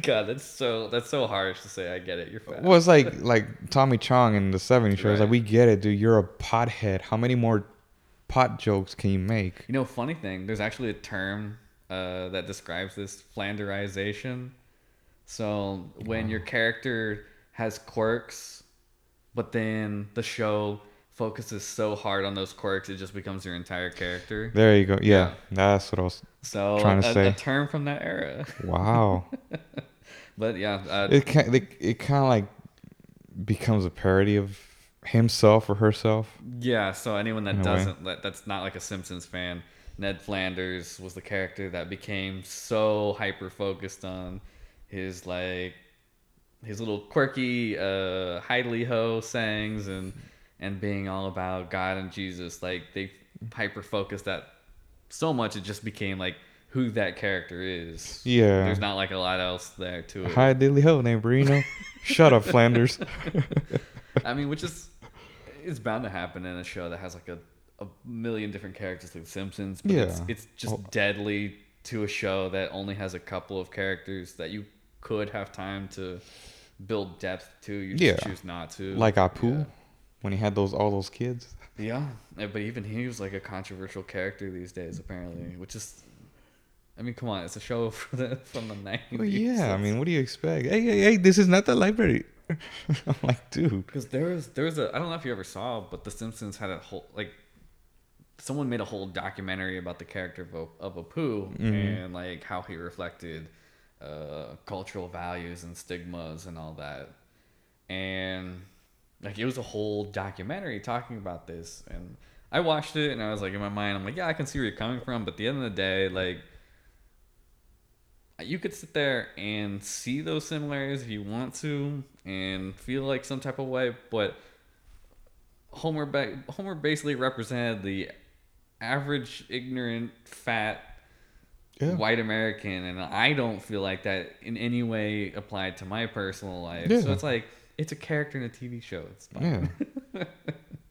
Speaker 2: God, that's so that's so harsh to say. I get it. You're fat.
Speaker 1: well, it's like like Tommy Chong in the '70s show. It's like we get it, dude. You're a pothead. How many more pot jokes can you make?
Speaker 2: You know, funny thing. There's actually a term uh, that describes this flanderization. So when your character has quirks, but then the show focuses so hard on those quirks, it just becomes your entire character.
Speaker 1: There you go. Yeah, that's what I was.
Speaker 2: So
Speaker 1: Trying to
Speaker 2: a,
Speaker 1: say.
Speaker 2: a term from that era.
Speaker 1: Wow.
Speaker 2: But yeah, uh,
Speaker 1: it kind it, it kind of like becomes a parody of himself or herself.
Speaker 2: yeah. So anyone that
Speaker 1: In a way.
Speaker 2: doesn't that that's not like a Simpsons fan, Ned Flanders was the character that became so hyper focused on his like his little quirky uh Heidely Ho sayings and and being all about God and Jesus. Like they hyper focused that so much it just became like who that character is.
Speaker 1: Yeah.
Speaker 2: There's not like a lot else there to it.
Speaker 1: Hi, diddly ho, Burino. Shut up, Flanders.
Speaker 2: I mean, which is it's bound to happen in a show that has like a, a million different characters like The Simpsons. But it's,
Speaker 1: Yeah.
Speaker 2: it's just
Speaker 1: Oh.
Speaker 2: deadly to a show that only has a couple of characters that you could have time to build depth to. You just
Speaker 1: Yeah.
Speaker 2: choose not to.
Speaker 1: like Apu,
Speaker 2: Yeah.
Speaker 1: When he had those all those kids.
Speaker 2: Yeah, yeah, but even he was like a controversial character these days, apparently. Which is, I mean, come on, it's a show from the from the nineties.
Speaker 1: Well, yeah, I mean, what do you expect? Hey, hey, hey, this is not the library. I'm like, dude.
Speaker 2: Because there was there was a I don't know if you ever saw, but The Simpsons had a whole like someone made a whole documentary about the character of a, of Apu
Speaker 1: Mhm.
Speaker 2: and like how he reflected uh, cultural values and stigmas and all that, and like it was a whole documentary talking about this, and I watched it and I was like in my mind I'm like yeah I can see where you're coming from, but at the end of the day like you could sit there and see those similarities if you want to and feel like some type of way, but Homer ba- Homer basically represented the average ignorant fat
Speaker 1: Yeah.
Speaker 2: white American and I don't feel like that in any way applied to my personal life.
Speaker 1: Yeah.
Speaker 2: So it's like it's a character in a TV show. It's fine.
Speaker 1: Yeah.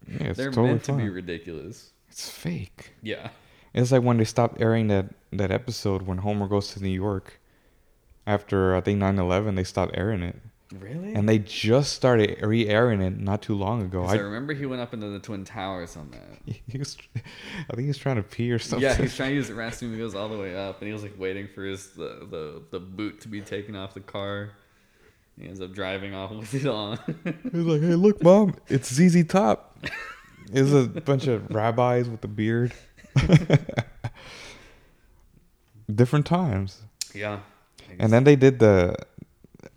Speaker 1: Yeah, it's
Speaker 2: They're
Speaker 1: totally
Speaker 2: meant to be ridiculous.
Speaker 1: It's fake.
Speaker 2: Yeah.
Speaker 1: It's like when they stopped airing that that episode when Homer goes to New York. After I think 9/11, they stopped airing it.
Speaker 2: Really?
Speaker 1: and they just started re-airing it not too long ago.
Speaker 2: I,
Speaker 1: I,
Speaker 2: remember he went up into the twin towers on that.
Speaker 1: he was, I think he was trying to pee or something.
Speaker 2: Yeah, he's trying to use the restroom. He goes all the way up, and he was like waiting for his the, the, the boot to be taken off the car. He ends up driving off with it on.
Speaker 1: He's like, "Hey, look, mom, it's ZZ Top." It's a bunch of rabbis with a beard. Different times.
Speaker 2: yeah.
Speaker 1: And then they did the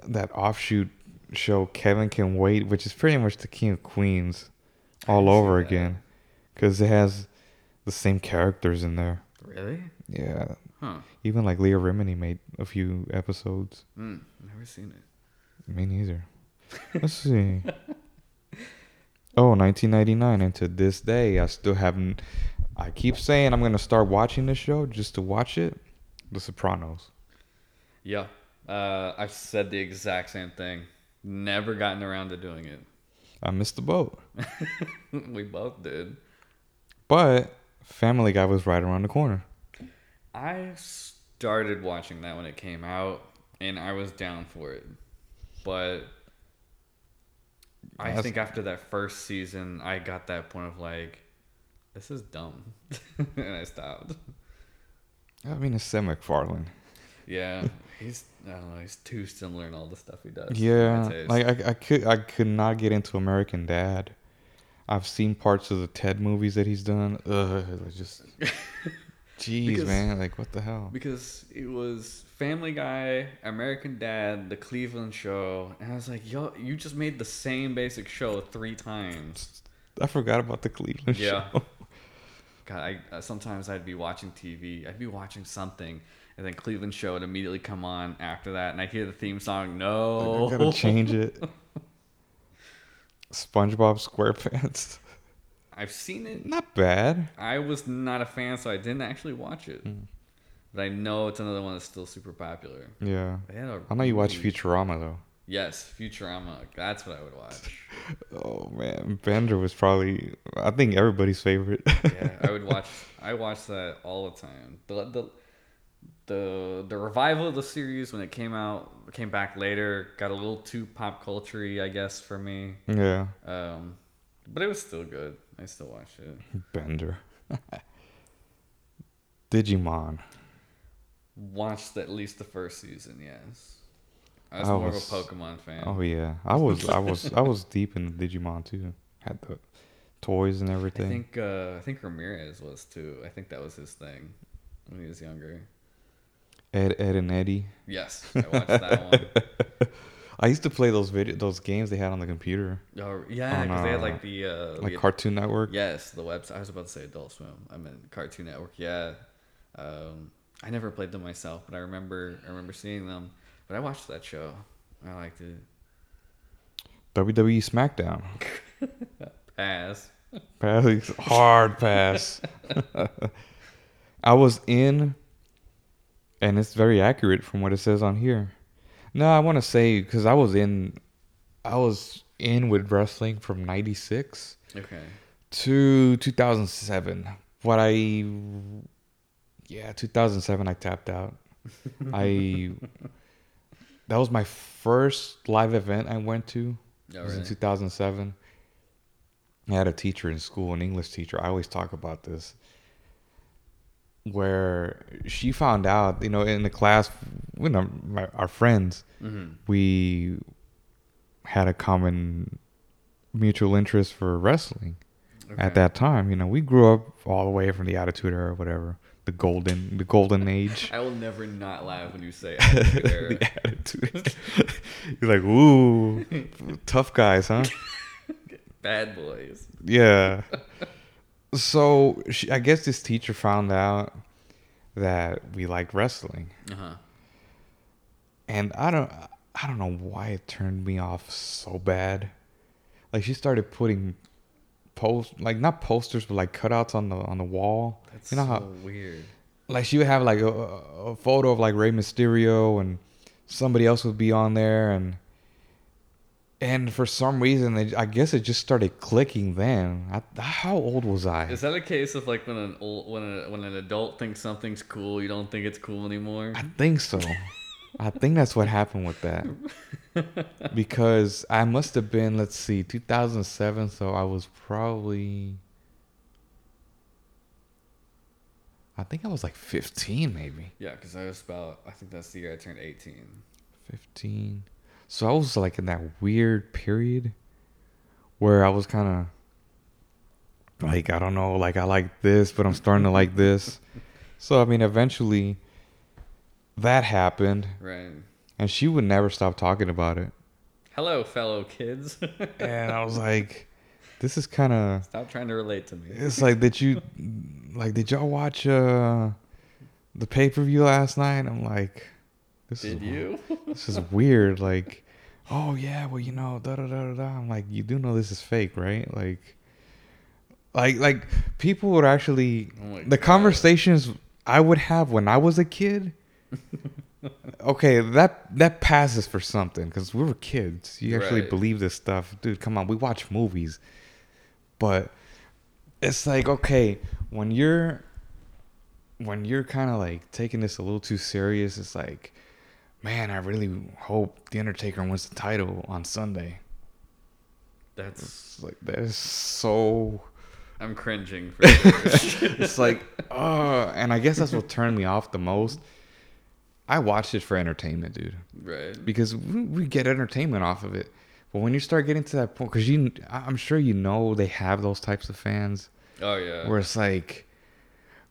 Speaker 1: that offshoot show Kevin Can Wait, which is pretty much the King of Queens all over again, because it has the same characters in there.
Speaker 2: really,
Speaker 1: Yeah,
Speaker 2: huh?
Speaker 1: even like Leah Remini made a few episodes.
Speaker 2: Mm, never seen it.
Speaker 1: Me neither. Let's see. Oh, 1999, and to this day, I still haven't. I keep saying I'm gonna start watching this show just to watch it. The Sopranos.
Speaker 2: Yeah, uh, I've said the exact same thing. Never gotten around to doing it.
Speaker 1: I missed the boat,
Speaker 2: we both did.
Speaker 1: but Family Guy was right around the corner.
Speaker 2: I started watching that when it came out, and I was down for it. But I
Speaker 1: That's-
Speaker 2: think after that first season, I got that point of like, this is dumb, and I stopped.
Speaker 1: I mean, it's Sam MacFarlane.
Speaker 2: Yeah, he's I don't know, he's too similar in all the stuff he does.
Speaker 1: Yeah, like I, I could, I could not get into American Dad. I've seen parts of the Ted movies that he's done. Ugh, just, jeez,
Speaker 2: Because-
Speaker 1: man, like what the hell?
Speaker 2: because it was Family Guy, American Dad, The Cleveland Show, and I was like, yo, you just made the same basic show three times.
Speaker 1: I forgot about the Cleveland
Speaker 2: Yeah.
Speaker 1: show.
Speaker 2: God, I uh, sometimes I'd be watching TV, I'd be watching something, and then Cleveland Show would immediately come on after that, and I hear the theme song. No,
Speaker 1: I gotta change it. SpongeBob SquarePants.
Speaker 2: I've seen it.
Speaker 1: Not bad.
Speaker 2: I was not a fan, so I didn't actually watch it.
Speaker 1: Hmm.
Speaker 2: But I know it's another one that's still super popular.
Speaker 1: Yeah.
Speaker 2: I had a
Speaker 1: I know you watch Futurama though.
Speaker 2: Yes, Futurama. That's what I would watch.
Speaker 1: Oh man, Bender was probably I think everybody's favorite.
Speaker 2: yeah, I would watch. I watch that all the time. The the the the revival of the series when it came out came back later got a little too pop culture I guess for me.
Speaker 1: yeah,
Speaker 2: Um, but it was still good. I still watch it.
Speaker 1: Bender. Digimon.
Speaker 2: Watched at least the first season. Yes, I was
Speaker 1: I
Speaker 2: more
Speaker 1: was-
Speaker 2: of a Pokemon fan.
Speaker 1: Oh yeah, I was I was I was deep in Digimon too. Had the toys and everything.
Speaker 2: I think uh, I think Ramirez was too. I think that was his thing when he was younger.
Speaker 1: Ed, Edd n Eddy.
Speaker 2: Yes, I watched that one.
Speaker 1: I used to play those video those games they had on the computer,
Speaker 2: Oh yeah, because they had
Speaker 1: uh,
Speaker 2: like the uh,
Speaker 1: like
Speaker 2: the-
Speaker 1: Cartoon Network.
Speaker 2: Yes, the website. I was about to say Adult Swim. I meant Cartoon Network. Yeah. Um, I never played them myself, but I remember I remember seeing them. But I watched that show. I liked it.
Speaker 1: WWE SmackDown.
Speaker 2: Pass.
Speaker 1: Pass, hard pass. I was in, and it's very accurate from what it says on here. No, I want to say because I was in, I was in with wrestling from '96
Speaker 2: Okay.
Speaker 1: to 2007. What I, yeah, 2007 I tapped out. I, that was my first live event I went to.
Speaker 2: Oh,
Speaker 1: It was in 2007. I had a teacher in school, an English teacher. I always talk about this. Where she found out, you know, in the class, you know, my, our friends,
Speaker 2: Mm-hmm.
Speaker 1: we had a common mutual interest for wrestling at that time. You know, we grew up all the way from the Attitude Era, or whatever, the golden, the golden age.
Speaker 2: I will never not laugh when you say Attitude Era.
Speaker 1: the attitude. You're like, ooh, tough guys, huh?
Speaker 2: Bad boys.
Speaker 1: Yeah. So she, I guess this teacher found out that we liked wrestling,
Speaker 2: Uh huh.
Speaker 1: and I don't, I don't know why it turned me off so bad. Like she started putting post, like not posters, but like cutouts on the on the wall.
Speaker 2: That's
Speaker 1: you know
Speaker 2: so
Speaker 1: how,
Speaker 2: weird.
Speaker 1: like she would have like a, a photo of like Rey Mysterio and somebody else would be on there and and for some reason they, I guess it just started clicking then. I, how old was I?
Speaker 2: Is that a case of like when an old when a, when an adult thinks something's cool, you don't think it's cool anymore?
Speaker 1: I think so. I think that's what happened with that. because I must have been, let's see, 2007, so I was probably I think I was like 15 maybe.
Speaker 2: Yeah, cuz I was about I think that's the year I turned 18.
Speaker 1: 15. So I was like in that weird period where I was kind of like I don't know, like I like this, but I'm starting to like this. So I mean, eventually that happened.
Speaker 2: Right.
Speaker 1: And she would never stop talking about it.
Speaker 2: Hello, fellow kids.
Speaker 1: and I was like, this is kind of.
Speaker 2: Stop trying to relate to me.
Speaker 1: It's like, did you, like, did y'all watch uh, the pay per view last night? I'm like,
Speaker 2: this did is, you?
Speaker 1: this is weird. Like, oh yeah, well you know, da da da da. I'm like, you do know this is fake, right? Like, like, like people would actually oh the God. conversations I would have when I was a kid okay, that that passes for something because we were kids. You actually right. believe this stuff, dude. Come on, we watch movies, but it's like okay, when you're when you're kind of like taking this a little too serious, it's like, man, I really hope the Undertaker wins the title on Sunday.
Speaker 2: That's it's
Speaker 1: like that is so.
Speaker 2: I'm cringing.
Speaker 1: For it's like, oh, and I guess that's what turned me off the most I watched it for entertainment, dude.
Speaker 2: Right.
Speaker 1: Because we, we get entertainment off of it. But when you start getting to that point, because you, I'm sure you know they have those types of fans.
Speaker 2: Oh yeah.
Speaker 1: Where it's like,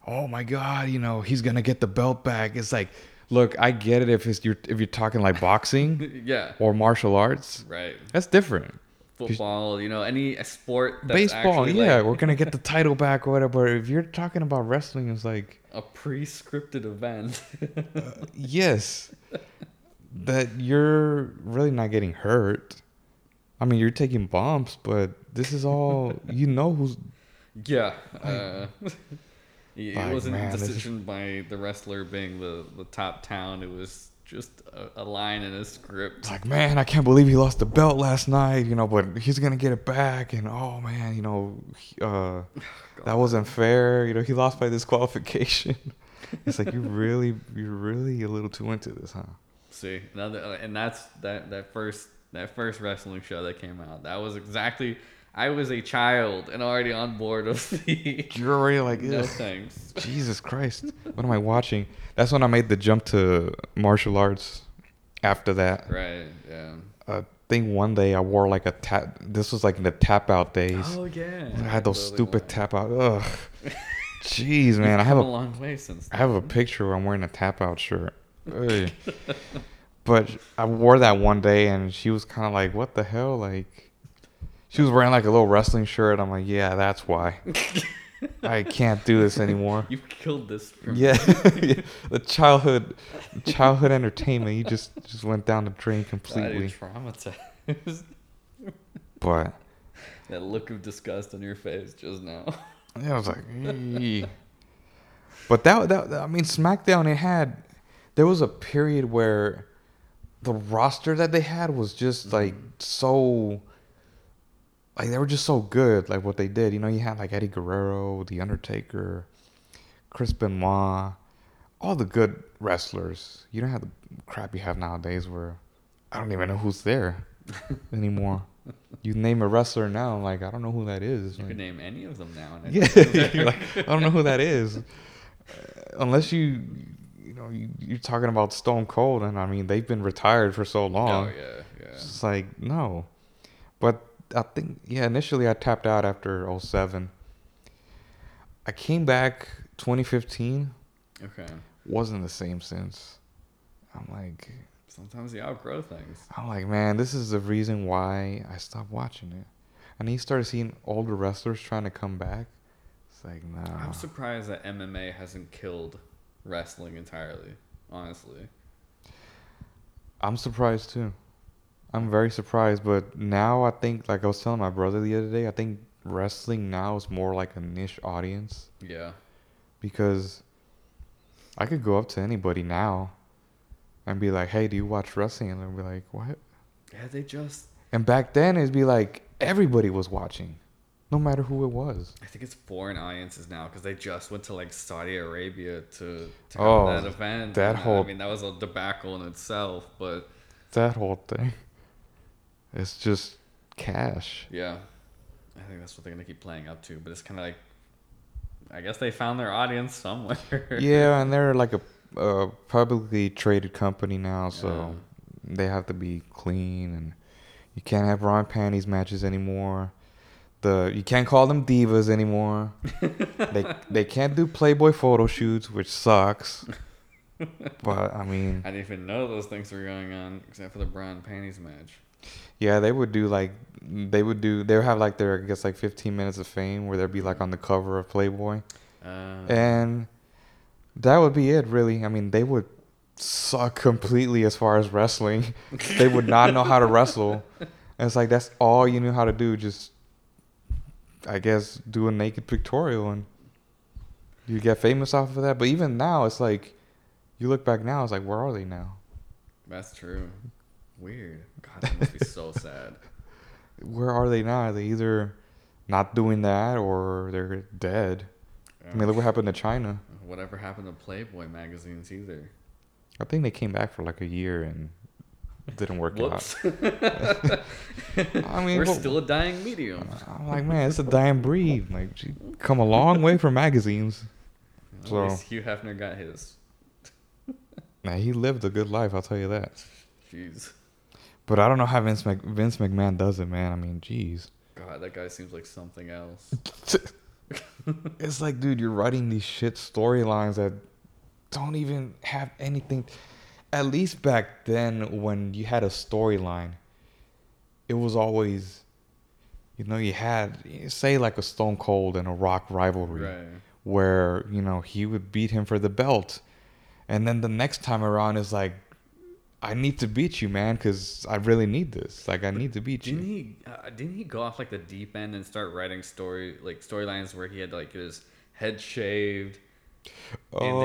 Speaker 1: oh my god, you know he's gonna get the belt back. It's like, look, I get it if it's you're if you're talking like boxing,
Speaker 2: yeah,
Speaker 1: or martial arts,
Speaker 2: right?
Speaker 1: That's different.
Speaker 2: Football, you know, any sport.
Speaker 1: baseball, yeah, like... we're gonna get the title back or whatever. If you're talking about wrestling, it's like
Speaker 2: a pre-scripted event.
Speaker 1: uh, yes, that you're really not getting hurt. I mean, you're taking bumps, but this is all you know who's.
Speaker 2: Yeah. Uh, it like, wasn't man, a decision is... by the wrestler being the, the top town. It was just a, a, line in a script.
Speaker 1: Like, man, I can't believe he lost the belt last night, you know, but he's gonna get it back. And oh man, you know, uh, that wasn't fair. You know, he lost by disqualification. it's like you really, you're really a little too into this, huh?
Speaker 2: See, another, uh, and that's that that first that first wrestling show that came out. That was exactly. I was a child and already on board of the.
Speaker 1: You're already like,
Speaker 2: no thanks.
Speaker 1: Jesus Christ, what am I watching? That's when I made the jump to martial arts. After that,
Speaker 2: right? Yeah.
Speaker 1: Uh, think one day I wore like a tap. This was like in the tap out days.
Speaker 2: Oh yeah.
Speaker 1: I had those stupid tap out. Ugh. Jeez, man. I have a, a,
Speaker 2: long way since.
Speaker 1: Then. I have a picture where I'm wearing a tap out shirt. but I wore that one day, and she was kind of like, "What the hell?" Like, she was wearing like a little wrestling shirt. I'm like, "Yeah, that's why." I can't do this anymore.
Speaker 2: You killed this.
Speaker 1: Yeah. the childhood, childhood entertainment. You just just went down the drain completely.
Speaker 2: Traumatized.
Speaker 1: but
Speaker 2: that look of disgust on your face just now.
Speaker 1: Yeah, I was like, Eee. but that, that I mean, SmackDown. It had there was a period where the roster that they had was just like mm-hmm. so like they were just so good, like what they did. You know, you had like Eddie Guerrero, The Undertaker, Chris Benoit, all the good wrestlers. You don't have the crap you have nowadays where I don't even know who's there anymore. you name a wrestler now, I'm like I don't know who that is.
Speaker 2: You
Speaker 1: like,
Speaker 2: can name any of them now.
Speaker 1: Yeah, like, I don't know who that is, uh, unless you, you know, you, you're talking about Stone Cold, and I mean they've been retired for so long.
Speaker 2: Oh yeah, yeah.
Speaker 1: It's like no, but I think yeah, initially I tapped out after 07. I came back 2015.
Speaker 2: Okay.
Speaker 1: Wasn't the same since. I'm like
Speaker 2: sometimes you outgrow things.
Speaker 1: I'm like, man, this is the reason why I stopped watching it. And he started seeing older wrestlers trying to come back. It's like, nah.
Speaker 2: I'm surprised that MMA hasn't killed wrestling entirely, honestly.
Speaker 1: I'm surprised too. I'm very surprised, but now I think, like I was telling my brother the other day, I think wrestling now is more like a niche audience.
Speaker 2: Yeah.
Speaker 1: Because I could go up to anybody now and be like, "Hey, do you watch wrestling?" And they'll be like, "What?"
Speaker 2: Yeah, they just.
Speaker 1: And back then, it'd be like everybody was watching. no matter who it was.
Speaker 2: I think it's foreign audiences now because they just went to like Saudi Arabia to, to
Speaker 1: Oh,
Speaker 2: have that event.
Speaker 1: that
Speaker 2: and,
Speaker 1: whole-
Speaker 2: I mean, that was a debacle in itself, but
Speaker 1: That whole thing. It's just cash.
Speaker 2: yeah, I think that's what they're gonna keep playing up to. But it's kind of like, I guess they found their audience somewhere.
Speaker 1: yeah, and they're like a, a publicly traded company now, so they have to be clean, and you can't have and panties matches anymore. The you can't call them divas anymore. they they can't do Playboy photo shoots, which sucks. but I mean,
Speaker 2: I didn't even know those things were going on except for the bra and panties match.
Speaker 1: Yeah, they would do like they would do they would have like their I guess like 15 minutes of fame where they'd be like on the cover of Playboy.
Speaker 2: Uh,
Speaker 1: and that would be it really. I mean they would suck completely as far as wrestling. They would not know how to wrestle. And it's like that's all you knew how to do just i guess do a naked pictorial and you get famous off of that. But even now it's like you look back now it's like where are they now?
Speaker 2: That's true. Weird. God, that must be so sad.
Speaker 1: where are they now are they either not doing that or they're dead i mean look what happened to Chyna
Speaker 2: Whatever happened to Playboy magazines either?
Speaker 1: i think they came back for like a year and didn't work out I mean,
Speaker 2: we're
Speaker 1: well-
Speaker 2: still a dying medium.
Speaker 1: I'm like, man, it's a dying breed. Like, she come a long way from magazines.
Speaker 2: At
Speaker 1: So-
Speaker 2: least Hugh Hefner got his.
Speaker 1: now he lived a good life, I'll tell you that.
Speaker 2: Jeez.
Speaker 1: But I don't know how Vince Mc, Vince McMahon does it, man. I mean, jeez.
Speaker 2: God, that guy seems like something else.
Speaker 1: It's like, dude, you're writing these shit storylines that don't even have anything. At least back then, when you had a storyline, it was always, you know, you had, say, like a Stone Cold and a Rock rivalry.
Speaker 2: Right.
Speaker 1: where you know he would beat him for the belt and then the next time around is like i need to beat you man because i really need this like i need to beat
Speaker 2: Didn't
Speaker 1: you
Speaker 2: he? Uh, didn't he go off like the deep end and start writing story like storylines where he had like his head shaved?
Speaker 1: oh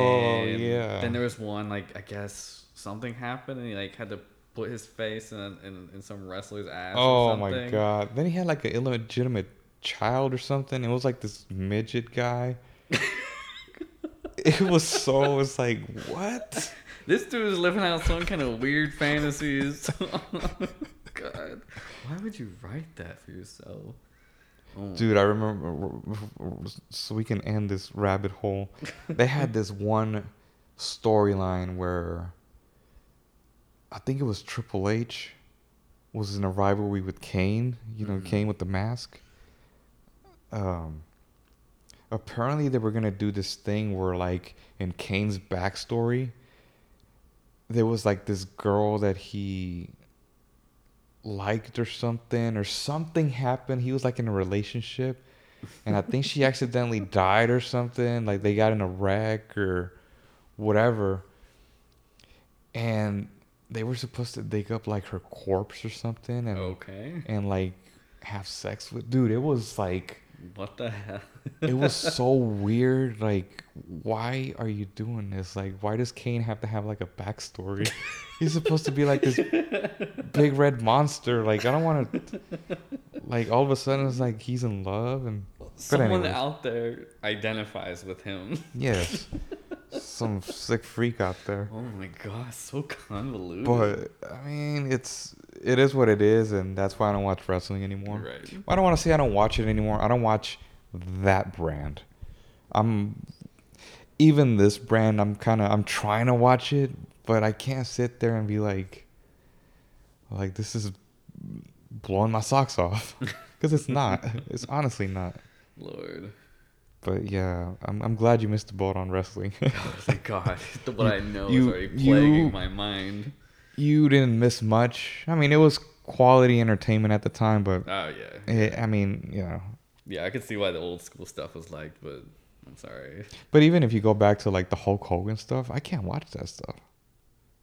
Speaker 2: then,
Speaker 1: yeah
Speaker 2: Then there was one like I guess something happened and he like had to put his face in in, in some wrestler's ass. or
Speaker 1: oh my god then he had like an illegitimate child or something it was like this midget guy it was so it's like what
Speaker 2: This dude is living out some kind of weird fantasies. God, why would you write that for yourself? Oh,
Speaker 1: Dude, I remember. So we can end this rabbit hole. They had this one storyline where I think it was Triple H was in a rivalry with Kane. You know,
Speaker 2: Mhm.
Speaker 1: Kane with the mask. Um. Apparently, they were gonna do this thing where, like, in Kane's backstory, there was like this girl that he liked or something or something happened he was like in a relationship and i think she accidentally died or something like they got in a wreck or whatever and they were supposed to dig up like her corpse or something and
Speaker 2: okay.
Speaker 1: and like have sex with dude it was like
Speaker 2: What the hell?
Speaker 1: it was so weird like why are you doing this? Like why does kane have to have like a backstory? He's supposed to be like this big red monster. Like i don't want to like all of a sudden it's like he's in love and
Speaker 2: Someone out there identifies with him.
Speaker 1: yes some sick freak out there
Speaker 2: Oh my god, so convoluted.
Speaker 1: but i mean it's it is what it is and that's why i don't watch wrestling anymore
Speaker 2: right.
Speaker 1: I don't want to say I don't watch it anymore. I don't watch that brand. I'm even this brand. I'm kind of I'm trying to watch it, but I can't sit there and be like, like this is blowing my socks off because it's not. it's honestly not.
Speaker 2: Lord.
Speaker 1: But yeah, I'm I'm glad you missed the boat on wrestling.
Speaker 2: Oh, thank God. What I know
Speaker 1: you-
Speaker 2: is already
Speaker 1: you-
Speaker 2: plaguing my mind.
Speaker 1: you didn't miss much. I mean, it was quality entertainment at the time, but
Speaker 2: Oh yeah.
Speaker 1: it, I mean, you know,
Speaker 2: Yeah, I could see why the old school stuff was liked, but I'm sorry.
Speaker 1: But even if you go back to like the Hulk Hogan stuff, I can't watch that stuff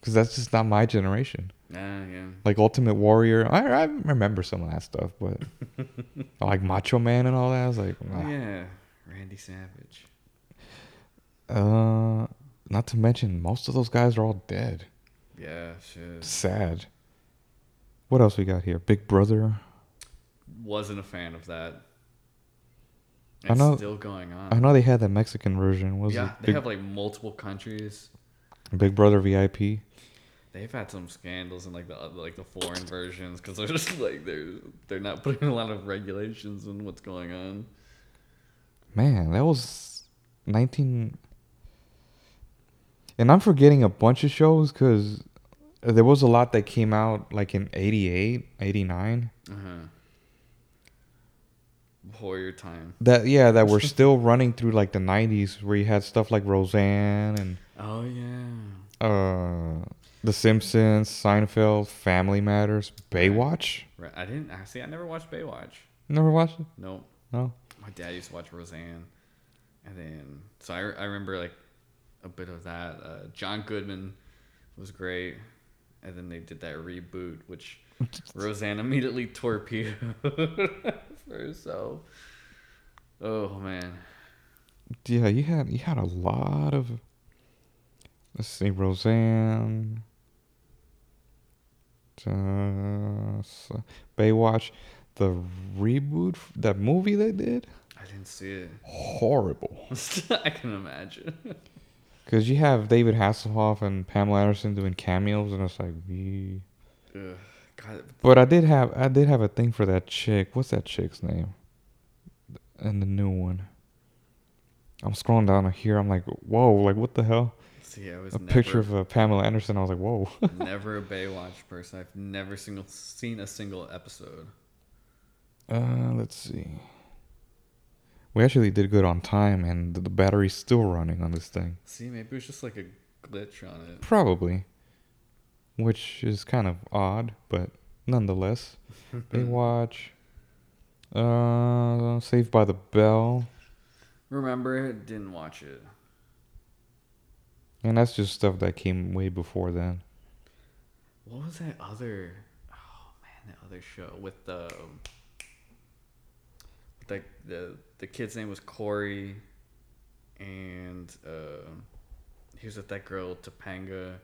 Speaker 1: because that's just not my generation.
Speaker 2: Ah, yeah.
Speaker 1: Like Ultimate Warrior, I, I remember some of that stuff, but like Macho Man and all that, I was like, nah.
Speaker 2: yeah. Randy Savage.
Speaker 1: uh, not to mention most of those guys are all dead.
Speaker 2: Yeah, shit.
Speaker 1: Sad. What else we got here? Big Brother.
Speaker 2: Wasn't a fan of that.
Speaker 1: I know-
Speaker 2: still going on.
Speaker 1: I know they had the Mexican version. Was
Speaker 2: yeah,
Speaker 1: it
Speaker 2: they
Speaker 1: Big,
Speaker 2: have like multiple countries.
Speaker 1: Big Brother VIP?
Speaker 2: They've had some scandals in like the like the foreign versions because they're just like they're they're not putting a lot of regulations on what's going on.
Speaker 1: Man, that was 19. And I'm forgetting a bunch of shows because there was a lot that came out like in 88, 89.
Speaker 2: Uh huh. Warrior time.
Speaker 1: That, yeah, that were still running through like the 90s where you had stuff like Roseanne and
Speaker 2: Oh yeah.
Speaker 1: uh, The Simpsons, Seinfeld, Family Matters, Baywatch.
Speaker 2: Right. I didn't. I see. I never watched Baywatch.
Speaker 1: Never watched it?
Speaker 2: Nope.
Speaker 1: No.
Speaker 2: My dad used to watch Roseanne, and then so I, I remember like a bit of that. Uh, John Goodman was great, and then they did that reboot, which Roseanne immediately torpedoed for herself. Oh man,
Speaker 1: Yeah, you had you had a lot of. Let's see, Roseanne. Uh, Baywatch, the reboot, that movie they did,
Speaker 2: I didn't see it.
Speaker 1: horrible.
Speaker 2: I can imagine.
Speaker 1: Because you have David Hasselhoff and Pamela Anderson doing cameos, and it's like.
Speaker 2: God,
Speaker 1: But I did have I did have a thing for that chick. What's that chick's name? And the new one. I'm scrolling down here. I'm like, whoa, like what the hell?
Speaker 2: see, I was
Speaker 1: A
Speaker 2: never,
Speaker 1: picture of uh, Pamela Anderson. I was like, whoa.
Speaker 2: never a Baywatch person. I've never single seen a single episode.
Speaker 1: Uh, let's see. We actually did good on time, and the, battery's still running on this thing.
Speaker 2: See, maybe it was just like a glitch on it.
Speaker 1: Probably. Which is kind of odd, but nonetheless. Baywatch. Uh, Saved by the Bell.
Speaker 2: Remember? Didn't watch it.
Speaker 1: And that's just stuff that came way before then.
Speaker 2: What was that other? Oh man, that other show with the with the the the kid's name was Corey, and uh, he was with that girl Topanga.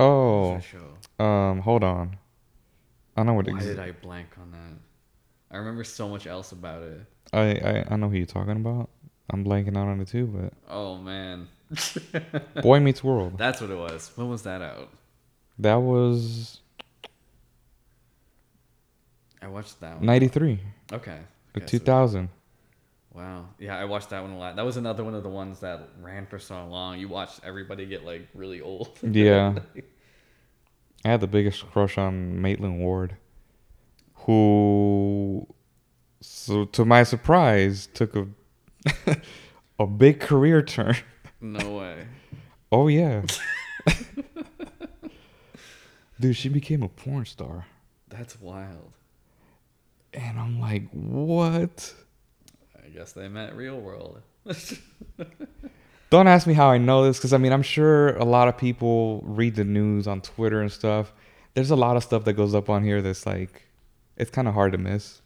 Speaker 1: Oh,
Speaker 2: show?
Speaker 1: um, hold on. I know what
Speaker 2: Why
Speaker 1: ex-
Speaker 2: did I blank on that? I remember so much else about it.
Speaker 1: I, I I know who you're talking about. I'm blanking out on it too, but
Speaker 2: Oh man,
Speaker 1: Boy Meets World.
Speaker 2: that's what it was. When was that out?
Speaker 1: That was
Speaker 2: I watched that one.
Speaker 1: '93
Speaker 2: Okay. Okay, so-
Speaker 1: 2000.
Speaker 2: Wow. Yeah, I watched that one a lot. That was another one of the ones that ran for so long. You watched everybody get like really old.
Speaker 1: Yeah. I had the biggest crush on Maitland Ward, who, so to my surprise, took a a big career turn.
Speaker 2: no way.
Speaker 1: Oh yeah, dude, she became a porn star,
Speaker 2: That's wild.
Speaker 1: And I'm like, what?
Speaker 2: I guess they meant real world.
Speaker 1: Don't ask me how I know this, because I mean, I'm sure a lot of people read the news on Twitter and stuff. There's a lot of stuff that goes up on here that's like, it's kind of hard to miss.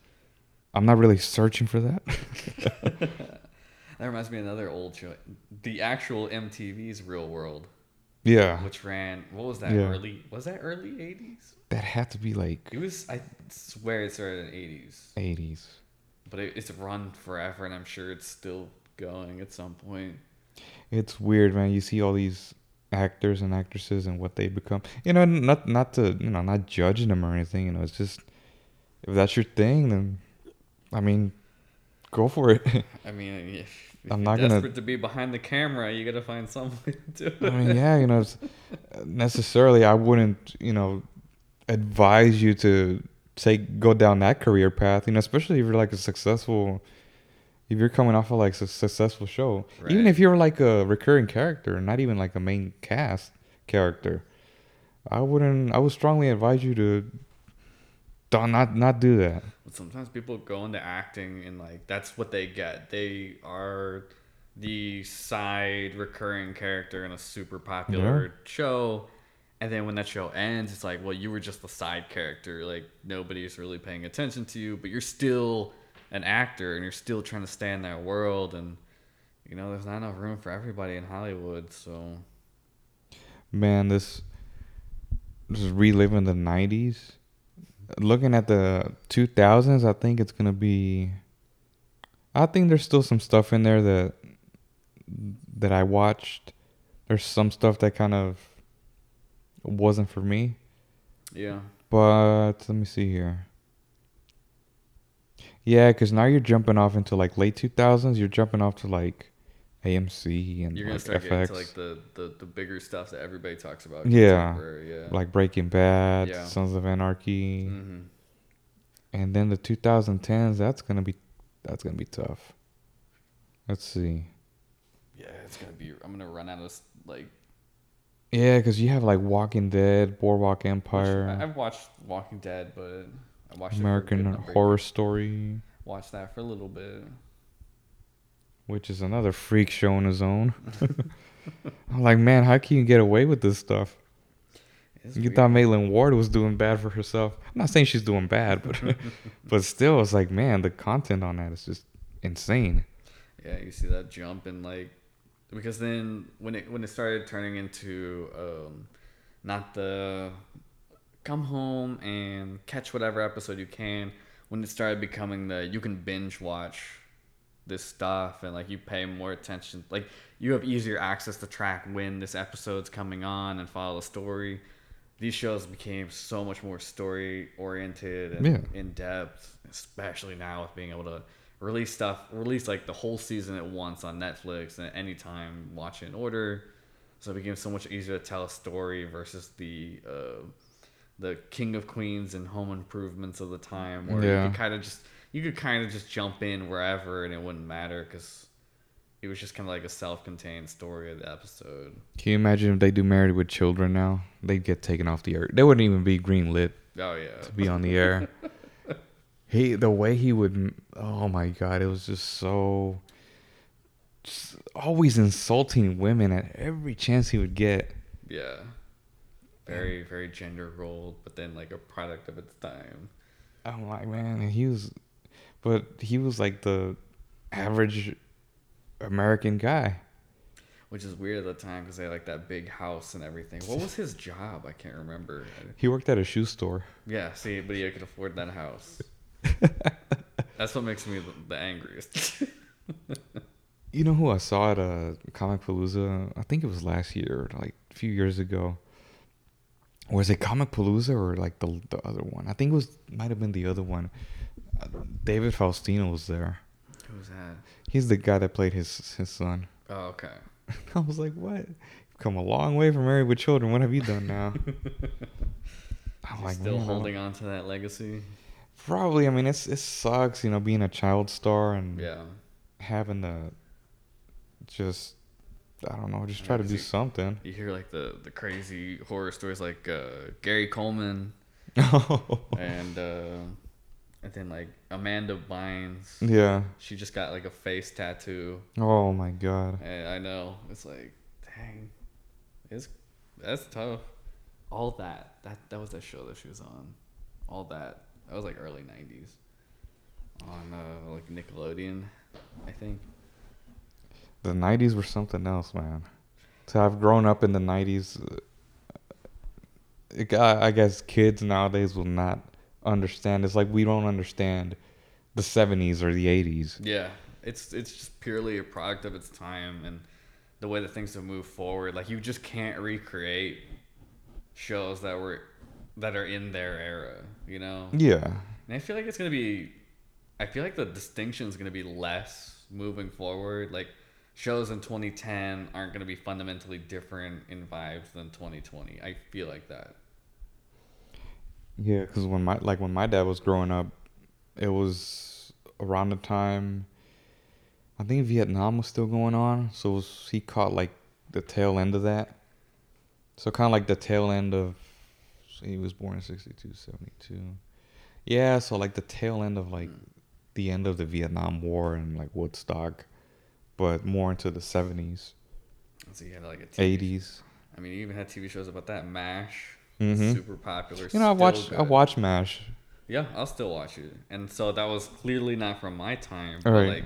Speaker 1: I'm not really searching for that.
Speaker 2: that reminds me of another old show. The actual MTV's Real World,
Speaker 1: yeah,
Speaker 2: which ran what was that
Speaker 1: Yeah.
Speaker 2: early was that early eighties?
Speaker 1: That had to be like
Speaker 2: It was I swear it started in eighties.
Speaker 1: 80s.
Speaker 2: But it, it's run forever and I'm sure it's still going at some point.
Speaker 1: It's weird, man. You see all these actors and actresses and what they become. You know, not not to you know not judging them or anything. You know, it's just if that's your thing, then I mean, go for it.
Speaker 2: I mean, if, if
Speaker 1: I'm
Speaker 2: you're
Speaker 1: not gonna-
Speaker 2: desperate to be behind the camera, you gotta find some way to do
Speaker 1: I mean, yeah, you know, necessarily I wouldn't you know advise you to take go down that career path. You know, especially if you're like a successful. If you're coming off of like a successful show, even if you're like a recurring character, not even like a main cast character, I wouldn't. I would strongly advise you to don't not not do that.
Speaker 2: But sometimes people go into acting and like that's what they get. They are the side recurring character in a super popular show. And then when that show ends, it's like, well, you were just the side character. Like nobody's really paying attention to you, but you're still an actor and you're still trying to stay in that world. And you know, there's not enough room for everybody in Hollywood. So
Speaker 1: Man, this just reliving the '90s. Looking at the 2000s, I think it's gonna be I think there's still some stuff in there that that I watched. There's some stuff that kind of wasn't for me.
Speaker 2: Yeah.
Speaker 1: But let me see here. Yeah, because now you're jumping off into like late 2000s. You're jumping off to like AMC and
Speaker 2: You're gonna
Speaker 1: like
Speaker 2: start
Speaker 1: FX,
Speaker 2: getting to like the, the, the bigger stuff that everybody talks about.
Speaker 1: Yeah.
Speaker 2: Yeah.
Speaker 1: like Breaking Bad,
Speaker 2: Yeah.
Speaker 1: Sons of Anarchy,
Speaker 2: hmm
Speaker 1: and then the 2010s. That's gonna be that's gonna be tough. Let's see.
Speaker 2: Yeah, it's gonna be. I'm gonna run out of like.
Speaker 1: Yeah, because you have like Walking Dead, Boardwalk
Speaker 2: which-
Speaker 1: Empire,
Speaker 2: I- I've watched Walking Dead, but I watched it for a good
Speaker 1: American
Speaker 2: number
Speaker 1: Horror. Story,
Speaker 2: Watched that for a little bit.
Speaker 1: which is another freak show in his own. I'm like, man, how can you get away with this stuff?
Speaker 2: It's
Speaker 1: You
Speaker 2: weird.
Speaker 1: thought Maitland Ward was doing bad for herself. I'm not saying she's doing bad, but but still, it's like, man, the content on that is just insane.
Speaker 2: Yeah, you see that jump and like because then when it when it started turning into um not the come home and catch whatever episode you can when it started becoming the you can binge watch this stuff and like you pay more attention like you have easier access to track when this episode's coming on and follow the story these shows became so much more story oriented and
Speaker 1: Yeah.
Speaker 2: in depth especially now with being able to release stuff release like the whole season at once on netflix and at any time watch it in order so it became so much easier to tell a story versus the uh, the king of queens and home improvements of the time where
Speaker 1: Yeah.
Speaker 2: you could kind of just you could kind of just jump in wherever and it wouldn't matter because it was just kind of like a self-contained story of the episode
Speaker 1: Can you imagine if they do Married with Children now? They'd get taken off the air. They wouldn't even be green lit
Speaker 2: oh yeah
Speaker 1: to be on the air. he the way he would oh my god, it was just so just always insulting women at every chance he would get.
Speaker 2: yeah very very gender role but then like a product of its time
Speaker 1: I'm like, man, and he was but he was like the average American guy.
Speaker 2: which is weird at the time because they had like that big house and everything what was his job i can't remember
Speaker 1: He worked at a shoe store.
Speaker 2: yeah see but he could afford that house that's what makes me the, the angriest
Speaker 1: You know who I saw at a Comic Palooza? I think it was last year, like a few years ago. Was it Comic Palooza or like the the other one? I think it was might have been the other one. Uh, David Faustino was there.
Speaker 2: who's that
Speaker 1: He's the guy that played his his son.
Speaker 2: oh okay
Speaker 1: I was like, what? You've come a long way from Married with Children. What have you done now? I'm like,
Speaker 2: still
Speaker 1: man, I don't-
Speaker 2: holding on to that legacy
Speaker 1: Probably. I mean, it's it sucks, you know, being a child star and
Speaker 2: yeah
Speaker 1: having to just I don't know, just try to do
Speaker 2: you-
Speaker 1: something.
Speaker 2: you hear like the the crazy horror stories like uh, Gary Coleman and uh, and then like Amanda Bynes.
Speaker 1: yeah.
Speaker 2: She just got like a face tattoo.
Speaker 1: Oh my god.
Speaker 2: And I know it's like, dang, it's that's tough. All that that that was that show that she was on. All that that was like early '90s on uh, like Nickelodeon, I think.
Speaker 1: The '90s were something else, man. To have grown up in the '90s, uh, it, I I guess kids nowadays will not understand. It's like we don't understand the '70s or the '80s.
Speaker 2: Yeah, it's it's just purely a product of its time and the way that things have moved forward. Like you just can't recreate shows that were that are in their era, you know.
Speaker 1: Yeah.
Speaker 2: And I feel like it's gonna be, I feel like the distinction is gonna be less moving forward. Like shows in 2010 aren't gonna be fundamentally different in vibes than 2020. I feel like that.
Speaker 1: Yeah, because when my like when my dad was growing up, it was around the time. I think Vietnam was still going on, so was, he caught like the tail end of that. So kind of like the tail end of. So he was born in 62, 72. Yeah, so like the tail end of like the end of the Vietnam War and like Woodstock, but more into the 70s,
Speaker 2: So you had like a TV
Speaker 1: 80s.
Speaker 2: I mean, you even had TV shows about that. Mash,
Speaker 1: Mhm.
Speaker 2: super popular.
Speaker 1: You know, I watched I
Speaker 2: good.
Speaker 1: watched Mash.
Speaker 2: Yeah, I'll still watch it. And so that was clearly not from my time, but
Speaker 1: right.
Speaker 2: like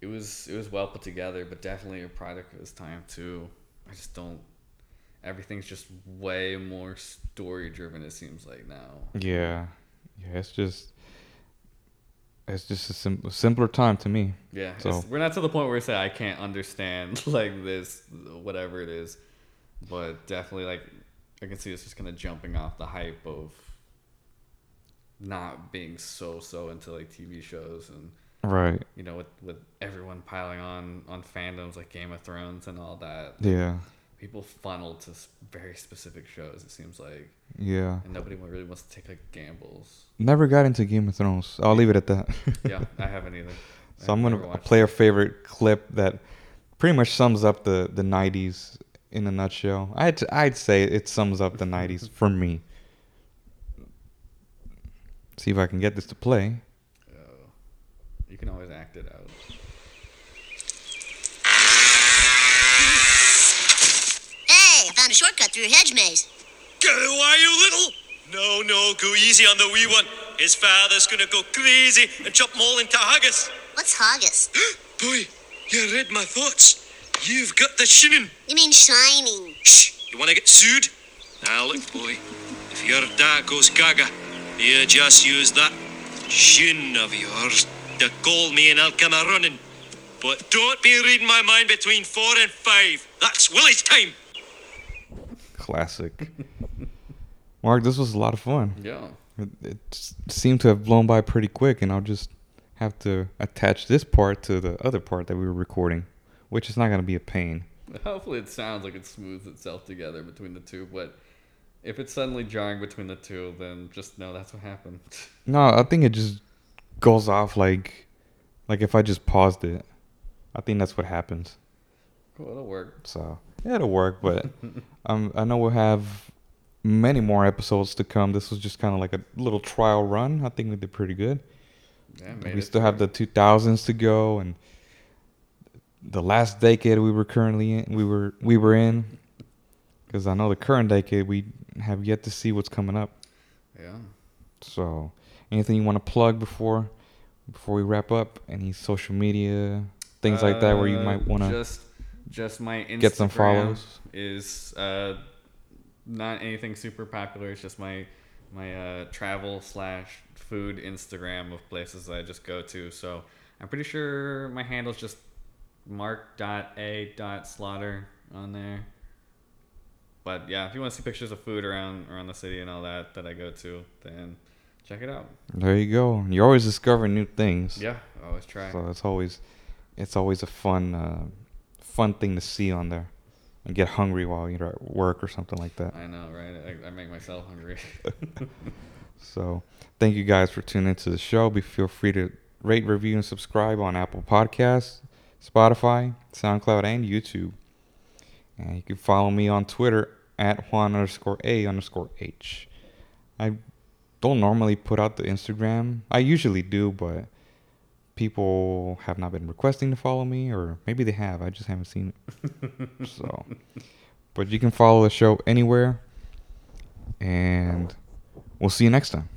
Speaker 2: it was it was well put together, but definitely a product of its time too. I just don't everything's just way more story driven it seems like now.
Speaker 1: Yeah, yeah. It's just It's just a, sim- simpler time to me.
Speaker 2: Yeah,
Speaker 1: So-
Speaker 2: we're not to the point where we say I can't understand like this, whatever it is, but definitely like I can see it's just kind of jumping off the hype of not being so so into like TV shows and
Speaker 1: Right.
Speaker 2: you know with with everyone piling on on fandoms like Game of Thrones and all that.
Speaker 1: Yeah.
Speaker 2: People funnel to very specific shows. It seems like,
Speaker 1: Yeah.
Speaker 2: and nobody really wants to take like gambles.
Speaker 1: Never got into Game of Thrones. I'll leave it at that.
Speaker 2: Yeah, I haven't either.
Speaker 1: so I'm gonna play a favorite clip that pretty much sums up the the '90s in a nutshell. I'd I'd say it sums up the '90s for me. See if I can get this to play.
Speaker 2: Oh, you can always act it out.
Speaker 3: Hey, I found a shortcut through a hedge maze.
Speaker 4: Go away, you little! No, no, go easy on the wee one. His father's gonna go crazy and chop them all into haggis.
Speaker 3: What's haggis?
Speaker 4: Boy, you read my thoughts. You've got the shinning.
Speaker 3: You mean shining.
Speaker 4: Shh, you wanna get sued? Now look, boy, if your dad goes gaga, you just use that shin of yours to call me and I'll come a running. But don't be reading my mind between four and five. That's Willie's time.
Speaker 1: Classic. Mark, this was a lot of fun.
Speaker 2: Yeah.
Speaker 1: It, it seemed to have blown by pretty quick, and I'll just have to attach this part to the other part that we were recording, which is not going to be a pain.
Speaker 2: Hopefully, it sounds like it smooths itself together between the two. But if it's suddenly jarring between the two, then just know that's what happened.
Speaker 1: No, I think it just goes off like, like if I just paused it. I think that's what happens.
Speaker 2: cool, it'll work.
Speaker 1: So it'll work, but um, I know we'll have many more episodes to come. This was just kind of like a little trial run. I think we did pretty good.
Speaker 2: Yeah,
Speaker 1: we still have the 2000s to go, and the last decade we were currently in. We were we were in, because I know the current decade we have yet to see what's coming up.
Speaker 2: Yeah.
Speaker 1: So, anything you want to plug before before we wrap up? Any social media things like that where you
Speaker 2: Uh,
Speaker 1: might want to
Speaker 2: just just my Instagram
Speaker 1: get some follows?
Speaker 2: is uh not anything super popular. It's just my my uh, travel slash food Instagram of places I just go to. So I'm pretty sure my handle's just mark.a.slaughter on there. But yeah, if you want to see pictures of food around around the city and all that that I go to, then check it out.
Speaker 1: There you go. You're always discovering new things.
Speaker 2: Yeah, always try.
Speaker 1: So it's always it's always a fun uh, fun thing to see on there, and get hungry while you're at work or something like that.
Speaker 2: I know, right? I, I make myself hungry.
Speaker 1: So thank you guys for tuning into the show. Be feel free to rate, review, and subscribe on Apple Podcasts, Spotify, SoundCloud, and YouTube. And you can follow me on Twitter at Juan underscore A underscore H. I don't normally put out the Instagram. I usually do, but people have not been requesting to follow me, or maybe they have. I just haven't seen it. so, but you can follow the show anywhere, and we'll see you next time.